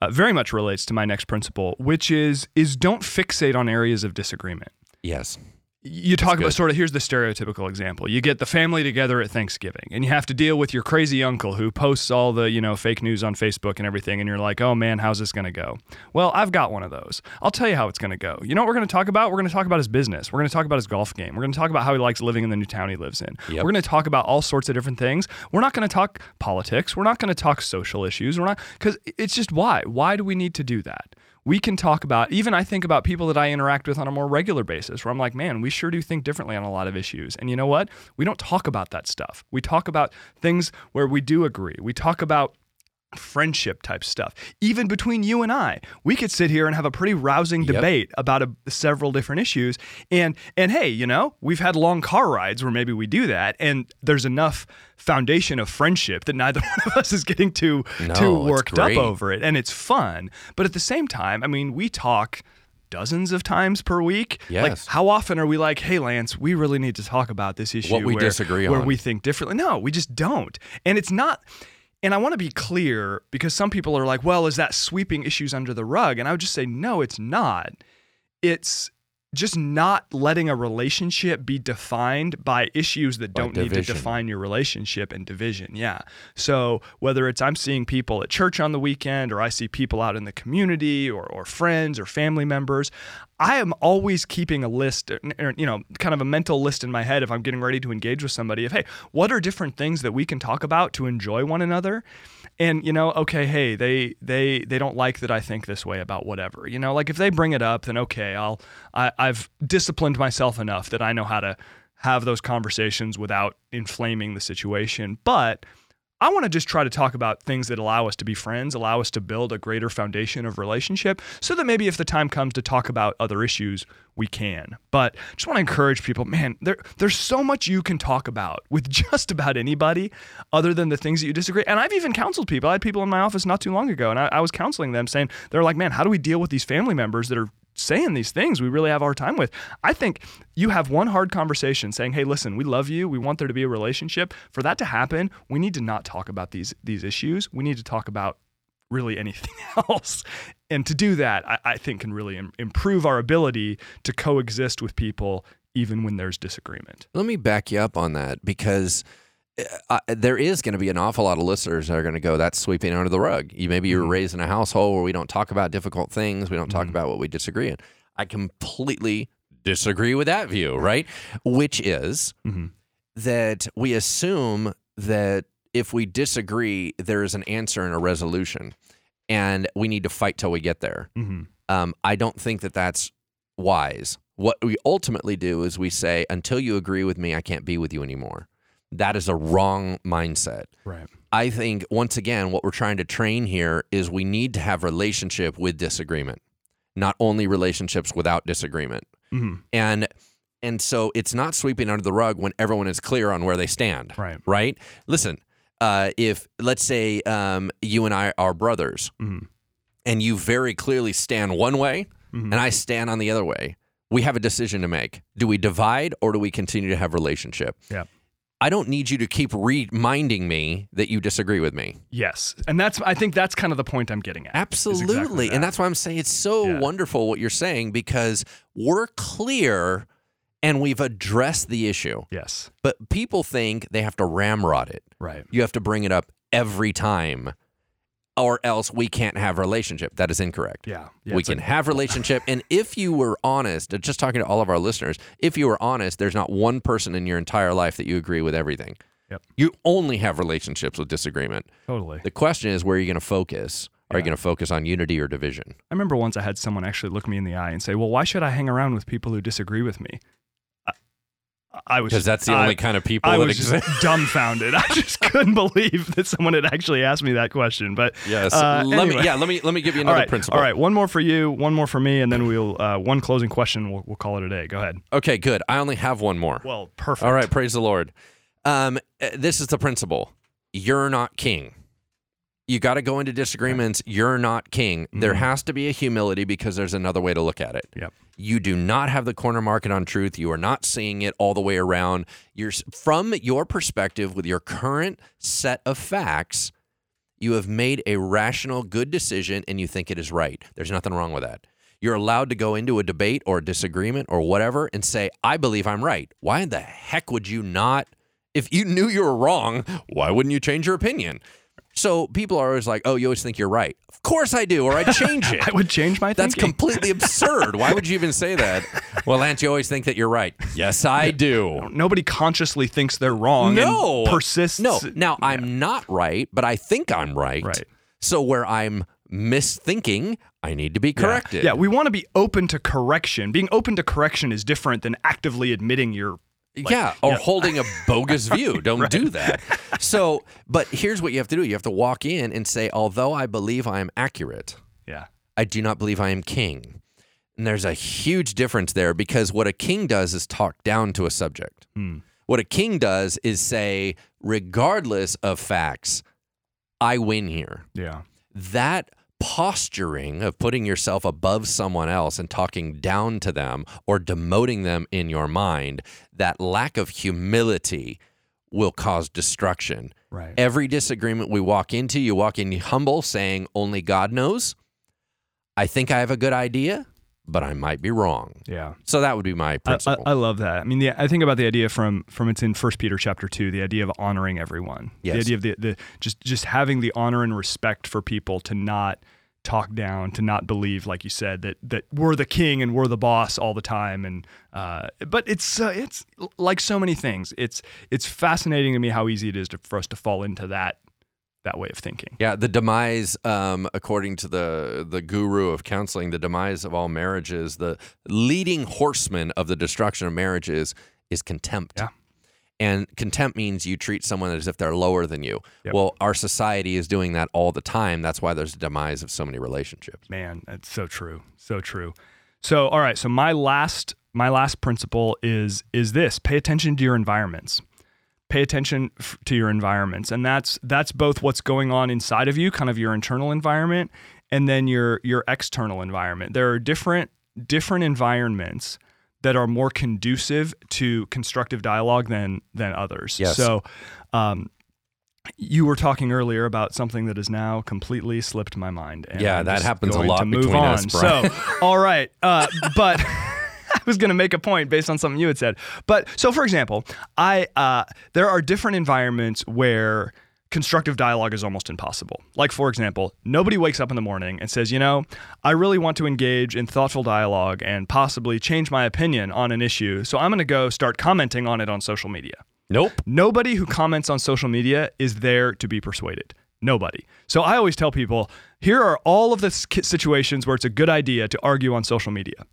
uh, very much relates to my next principle, which is is don't fixate on areas of disagreement. Yes. You talk about good. sort of here's the stereotypical example. You get the family together at thanksgiving and you have to deal with your crazy uncle who posts all the you know fake news on facebook and everything and you're like oh man how's this going to go? Well i've got one of those. I'll tell you how it's going to go. You know what we're going to talk about? We're going to talk about his business. We're going to talk about his golf game. We're going to talk about how he likes living in the new town he lives in. Yep. we're going to talk about all sorts of different things. We're not going to talk politics. We're not going to talk social issues. We're not because it's just why. Why do we need to do that we can talk about even i think about people that i interact with on a more regular basis where i'm like man we sure do think differently on a lot of issues. And you know what? We don't talk about that stuff. We talk about things where we do agree. We talk about friendship type stuff. Even between you and i we could sit here and have a pretty rousing Yep. debate about a, several different issues. And and hey you know we've had long car rides where maybe we do that and there's enough foundation of friendship that neither one of us is getting too No, too worked up over it and it's fun. But at the same time i mean we talk dozens of times per week. Like Yes. how often are we like hey lance we really need to talk about this issue What we where, disagree where on. we think differently? No we just don't. And it's not and I want to be clear because some people are like, well, is that sweeping issues under the rug? And I would just say, no, it's not. It's just not letting a relationship be defined by issues that By don't need to define your relationship and division. Yeah. So whether it's I'm seeing people at church on the weekend or I see people out in the community or, or friends or family members, I am always keeping a list, or, you know, kind of a mental list in my head if I'm getting ready to engage with somebody of, hey, what are different things that we can talk about to enjoy one another? And you know, okay, hey, they they they don't like that I think this way about whatever. You know, like if they bring it up, then okay, I'll I, I've disciplined myself enough that I know how to have those conversations without inflaming the situation. But I want to just try to talk about things that allow us to be friends, allow us to build a greater foundation of relationship, so that maybe if the time comes to talk about other issues, we can. But just want to encourage people, man, there there's so much you can talk about with just about anybody other than the things that you disagree. And I've even counseled people. I had people in my office not too long ago, and I, I was counseling them saying, they're like, man, how do we deal with these family members that are saying these things we really have our time with. I think you have one hard conversation saying, "Hey, listen, we love you. We want there to be a relationship. For that to happen, we need to not talk about these these issues. We need to talk about really anything else." And to do that, I, I think can really Im- improve our ability to coexist with people even when there's disagreement. Let me back you up on that because uh, there is going to be an awful lot of listeners that are going to go, "That's sweeping under the rug." You maybe you're raised in a household where we don't talk about difficult things, we don't talk about what we disagree in. I completely disagree with that view, right? Which is Mhm. that we assume that if we disagree, there is an answer and a resolution, and we need to fight till we get there. Mm-hmm. Um, I don't think that that's wise. What we ultimately do is we say, until you agree with me, I can't be with you anymore. That is a wrong mindset. Right. I think, once again, what we're trying to train here is we need to have relationship with disagreement, not only relationships without disagreement. Mm-hmm. And and so it's not sweeping under the rug when everyone is clear on where they stand Right. right? Listen, uh, if let's say um, you and I are brothers, Mhm. and you very clearly stand one way, Mhm. and I stand on the other way, we have a decision to make. Do we divide or do we continue to have relationship? Yeah. I don't need you to keep reminding me that you disagree with me. Yes, and that's I think that's kind of the point I'm getting at. Absolutely. exactly that. And that's why I'm saying it's so Yeah. wonderful what you're saying because we're clear and we've addressed the issue. Yes. But people think they have to ramrod it. Right. You have to bring it up every time, or else we can't have relationship. That is incorrect. Yeah. yeah we can like- have relationship, and if you were honest, uh, just talking to all of our listeners, if you were honest, there's not one person in your entire life that you agree with everything. Yep. You only have relationships with disagreement. totally. The question is, where are you going to focus? Are you going to focus on unity or division? I remember once I had someone actually look me in the eye and say, "Well, why should I hang around with people who disagree with me?" I, was Because that's the I- only kind of people I that was exist. just dumbfounded. I just couldn't believe that someone had actually asked me that question. But Yes. uh, let anyway. me. Yeah. Let me. Let me give you another right, principle. all right. One more for you, one more for me, and then we'll uh, one closing question. We'll, we'll call it a day. Go ahead. Okay. Good. I only have one more. Well, perfect. All right. Praise the Lord. Um, uh, this is the principle. You're not king. You got to go into disagreements. You're not king. There Mhm. has to be a humility because there's another way to look at it. Yep. You do not have the corner market on truth. You are not seeing it all the way around. You're from your perspective with your current set of facts, you have made a rational good decision and you think it is right. There's nothing wrong with that. You're allowed to go into a debate or a disagreement or whatever and say, "I believe I'm right." Why in the heck would you not if you knew you were wrong, why wouldn't you change your opinion? So people are always like, "Oh, you always think you're right." Of course I do, or I'd change it. I would change my That's thinking. completely absurd. Why would you even say that? Well, Lance, you always think that you're right. Yes, I do. Nobody consciously thinks they're wrong. No. and persists. No, now I'm not right, but I think I'm right. Right. So where I'm misthinking, I need to be Yeah. corrected. Yeah, we want to be open to correction. Being open to correction is different than actively admitting you're. Yeah, or yeah. holding a bogus view. Don't do that. So, but here's what you have to do. You have to walk in and say, although I believe I am accurate, Yeah. I do not believe I am king. And there's a huge difference there because what a king does is talk down to a subject. Hmm. What a king does is say, regardless of facts, I win here. Yeah. That posturing of putting yourself above someone else and talking down to them or demoting them in your mind, that lack of humility will cause destruction. Right. Every disagreement we walk into, you walk in humble, saying, Only God knows. I think I have a good idea, but I might be wrong. Yeah. So that would be my I, I, principle. I love that. I mean, the, I think about the idea from from it's in First Peter chapter two, the idea of honoring everyone. Yes. The idea of the, the just just having the honor and respect for people to not talk down, to not believe, like you said, that that we're the king and we're the boss all the time. And uh, but it's uh, it's like so many things. It's it's fascinating to me how easy it is to, for us to fall into that that way of thinking. Yeah, the demise, um, according to the the guru of counseling, the demise of all marriages, the leading horseman of the destruction of marriages is contempt. Yeah. And contempt means you treat someone as if they're lower than you. Yep. Well, our society is doing that all the time. That's why there's a demise of so many relationships. Man, that's so true. So true. So all right, so my last my last principle is is this, pay attention to your environments. Pay attention f- to your environments. And that's that's both what's going on inside of you, kind of your internal environment, and then your your external environment. There are different different environments that are more conducive to constructive dialogue than than others. Yes. So um you were talking earlier about something that has now completely slipped my mind. And Yeah, that happens a lot to move between on. us. So, all right, uh, but I was going to make a point based on something you had said. But so, for example, I uh, there are different environments where constructive dialogue is almost impossible. Like, for example, nobody wakes up in the morning and says, you know, I really want to engage in thoughtful dialogue and possibly change my opinion on an issue. So I'm going to go start commenting on it on social media. Nope. Nobody who comments on social media is there to be persuaded. Nobody. So I always tell people here are all of the situations where it's a good idea to argue on social media.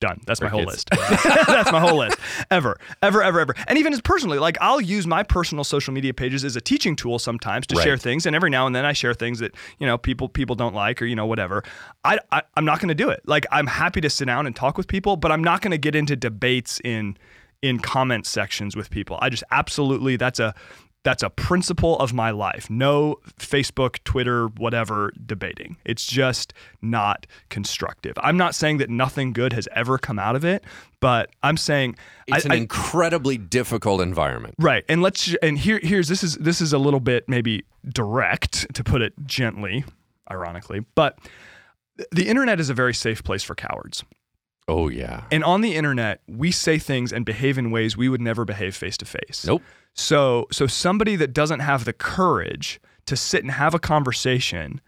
Done. That's my whole Crickets. list. That's my whole list. Ever, ever, ever, ever. And even as personally, like I'll use my personal social media pages as a teaching tool sometimes to Right. share things. And every now and then I share things that, you know, people people don't like or, you know, whatever. I, I I'm not gonna do it. Like I'm happy to sit down and talk with people, but I'm not gonna get into debates in in comment sections with people. I just absolutely that's a that's a principle of my life. No Facebook, Twitter, whatever debating. It's just not constructive. I'm not saying that nothing good has ever come out of it, but I'm saying It's I- an I- incredibly difficult environment. Right. And let's and here here's this is this is a little bit maybe direct to put it gently, ironically, but the internet is a very safe place for cowards. Oh yeah. And on the internet, we say things and behave in ways we would never behave face to face. Nope. So so somebody that doesn't have the courage to sit and have a conversation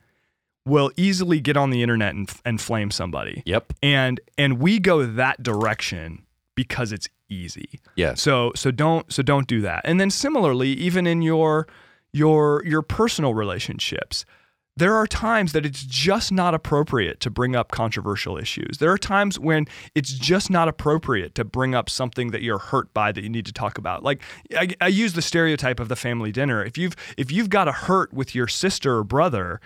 will easily get on the internet and, and flame somebody. Yep. And and we go that direction because it's easy. Yes. So so don't so don't do that. And then similarly, even in your your your personal relationships, there are times that it's just not appropriate to bring up controversial issues. There are times when it's just not appropriate to bring up something that you're hurt by that you need to talk about. Like I, I use the stereotype of the family dinner. If you've if you've got a hurt with your sister or brother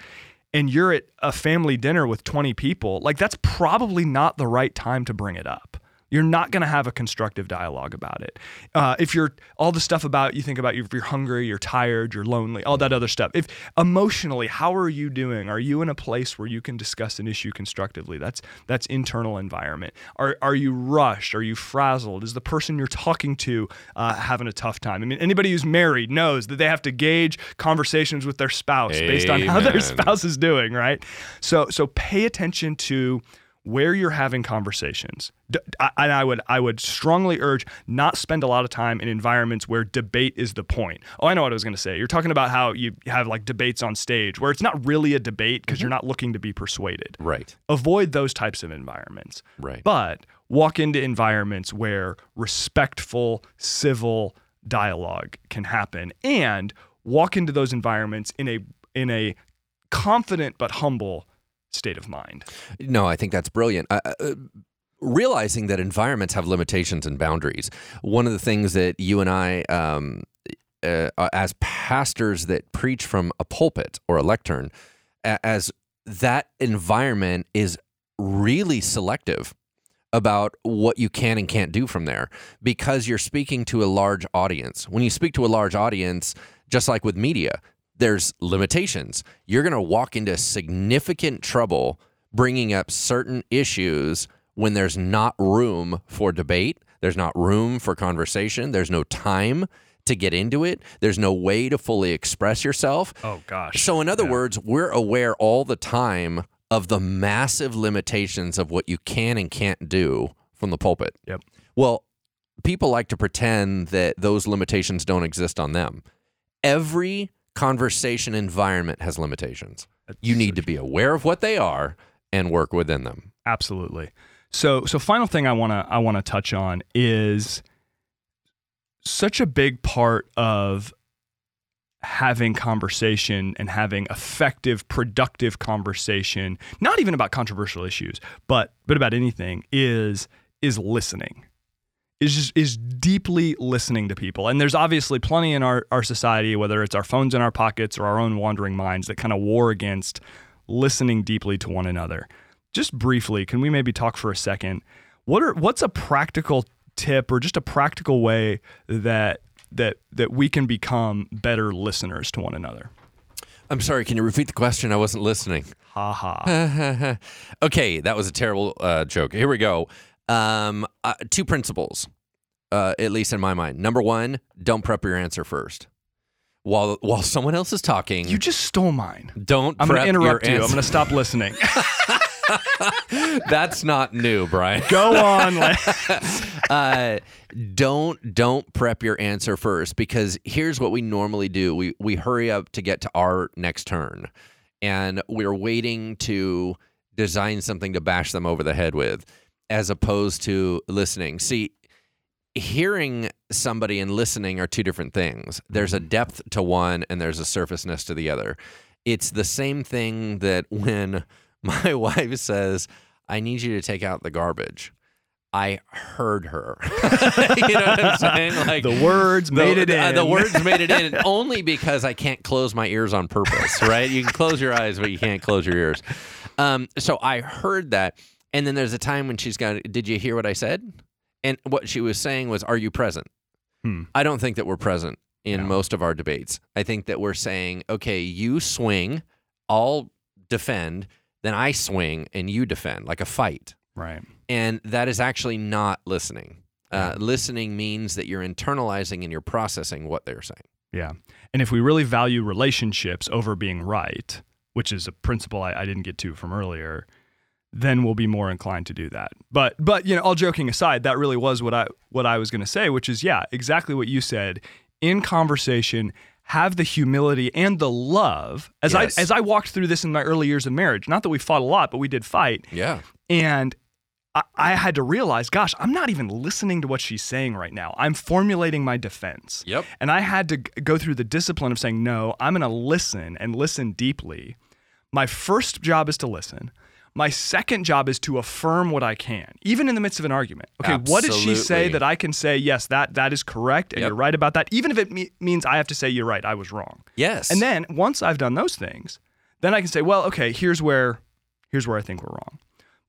and you're at a family dinner with 20 people, like that's probably not the right time to bring it up. You're not going to have a constructive dialogue about it. Uh, if you're all the stuff about you think about if you're hungry, you're tired, you're lonely, all that other stuff. If emotionally, how are you doing? Are you in a place where you can discuss an issue constructively? That's that's internal environment. Are are you rushed? Are you frazzled? Is the person you're talking to uh, having a tough time? I mean, anybody who's married knows that they have to gauge conversations with their spouse based on how their spouse is doing, right? So so pay attention to where you're having conversations. D- I- And I would I would strongly urge not spend a lot of time in environments where debate is the point. Oh, I know what I was going to say. You're talking about how you have like debates on stage where it's not really a debate because you're mm-hmm. not looking to be persuaded. Right. Avoid those types of environments. Right. But walk into environments where respectful, civil dialogue can happen and walk into those environments in a in a confident but humble state of mind. No, I think that's brilliant. Uh, uh, realizing that environments have limitations and boundaries. One of the things that you and I, um, uh, as pastors that preach from a pulpit or a lectern, as that environment is really selective about what you can and can't do from there because you're speaking to a large audience. When you speak to a large audience, just like with media, there's limitations. You're going to walk into significant trouble bringing up certain issues when there's not room for debate, there's not room for conversation, there's no time to get into it, there's no way to fully express yourself. Oh gosh. So, in other Yeah. words, we're aware all the time of the massive limitations of what you can and can't do from the pulpit. Yep. Well, people like to pretend that those limitations don't exist on them. Every conversation environment has limitations. You need to be aware of what they are and work within them. Absolutely. So so final thing I want to I want to touch on is such a big part of having conversation and having effective productive conversation not even about controversial issues but but about anything is is listening is just is deeply listening to people and there's obviously plenty in our, our society whether it's our phones in our pockets or our own wandering minds that kind of war against listening deeply to one another just briefly can we maybe talk for a second what are what's a practical tip or just a practical way that that that we can become better listeners to one another I'm sorry, can you repeat the question? I wasn't listening. ha ha okay, that was a terrible uh, joke. Here we go. Um, uh, two principles, uh, at least in my mind. Number one, don't prep your answer first. While while someone else is talking, you just stole mine don't. i'm going to interrupt you i'm going to stop listening That's not new, Brian. go on uh, don't don't prep your answer first because here's what we normally do: we we hurry up to get to our next turn, and we're waiting to design something to bash them over the head with, as opposed to listening. See, hearing somebody and listening are two different things. There's a depth to one, and there's a surfaceness to the other. It's the same thing that when my wife says, "I need you to take out the garbage." I heard her. you know what I'm saying? Like the words made it the, in uh, the words made it in only because I can't close my ears on purpose, right? You can close your eyes, but you can't close your ears. Um, so I heard that, and then there's a time when she's got. Did you hear what I said? And what she was saying was, "Are you present?" Hmm. I don't think that we're present in No. most of our debates. I think that we're saying, "Okay, you swing, I'll defend, then I swing and you defend, like a fight." right And that is actually not listening. Uh, listening means that you're internalizing and you're processing what they're saying. Yeah. And if we really value relationships over being right, which is a principle I, I didn't get to from earlier, then we'll be more inclined to do that. But but you know, all joking aside, that really was what I what I was going to say, which is yeah, exactly what you said. In conversation, have the humility and the love as Yes. I as I walked through this in my early years of marriage. Not that we fought a lot, but we did fight. Yeah. And I, I had to realize, gosh, I'm not even listening to what she's saying right now. I'm formulating my defense. Yep. And I had to go through the discipline of saying, no, I'm going to listen and listen deeply. My first job is to listen. My second job is to affirm what I can, even in the midst of an argument. Okay, what did she say that I can say, yes, that that is correct, and Yep. you're right about that, even if it me- means I have to say, you're right, I was wrong. Yes. And then once I've done those things, then I can say, well, okay, here's where here's where I think we're wrong.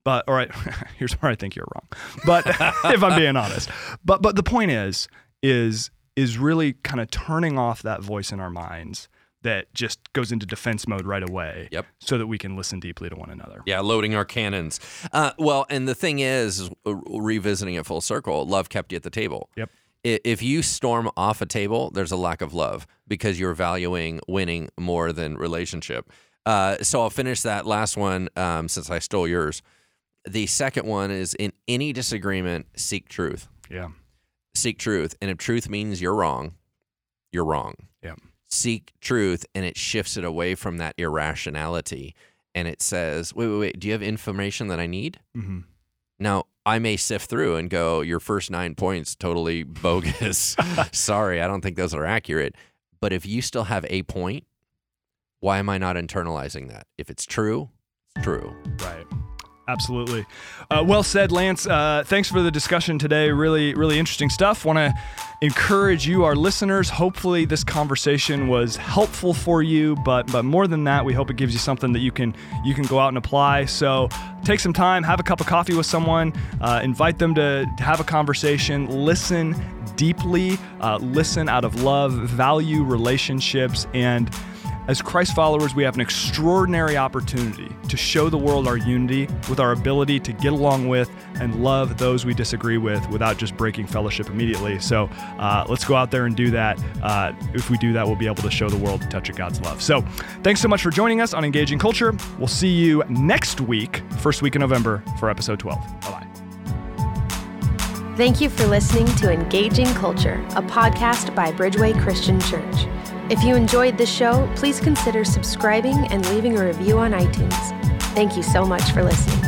But all right, here's where I think you're wrong. But if I'm being honest. But but the point is is is really kind of turning off that voice in our minds that just goes into defense mode right away. Yep. So that we can listen deeply to one another. Yeah, loading our cannons. Uh, well, and the thing is, is, uh, revisiting it full circle, love kept you at the table. Yep. If you storm off a table, there's a lack of love because you're valuing winning more than relationship. Uh, so I'll finish that last one um, since I stole yours. The second one is in any disagreement, seek truth. Yeah. Seek truth. And if truth means you're wrong, you're wrong. Yeah. Seek truth, and it shifts it away from that irrationality. And it says, wait, wait, wait, do you have information that I need? hmm Now, I may sift through and go, your first nine points totally bogus. Sorry, I don't think those are accurate. But if you still have a point, why am I not internalizing that? If it's true, it's true. Right. Absolutely. Uh, well said, Lance. Uh, thanks for the discussion today. Really, really interesting stuff. Want to encourage you, our listeners. Hopefully, this conversation was helpful for you. But but more than that, we hope it gives you something that you can you can go out and apply. So take some time, have a cup of coffee with someone, uh, invite them to, have a conversation, listen deeply, uh, listen out of love, value relationships, and as Christ followers, we have an extraordinary opportunity to show the world our unity with our ability to get along with and love those we disagree with without just breaking fellowship immediately. So uh, let's go out there and do that. Uh, if we do that, we'll be able to show the world the touch of God's love. So thanks so much for joining us on Engaging Culture. We'll see you next week, first week in November, for episode 12. Bye bye. Thank you for listening to Engaging Culture, a podcast by Bridgeway Christian Church. If you enjoyed this show, please consider subscribing and leaving a review on iTunes. Thank you so much for listening.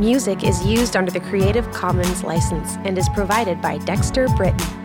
Music is used under the Creative Commons license and is provided by Dexter Britain.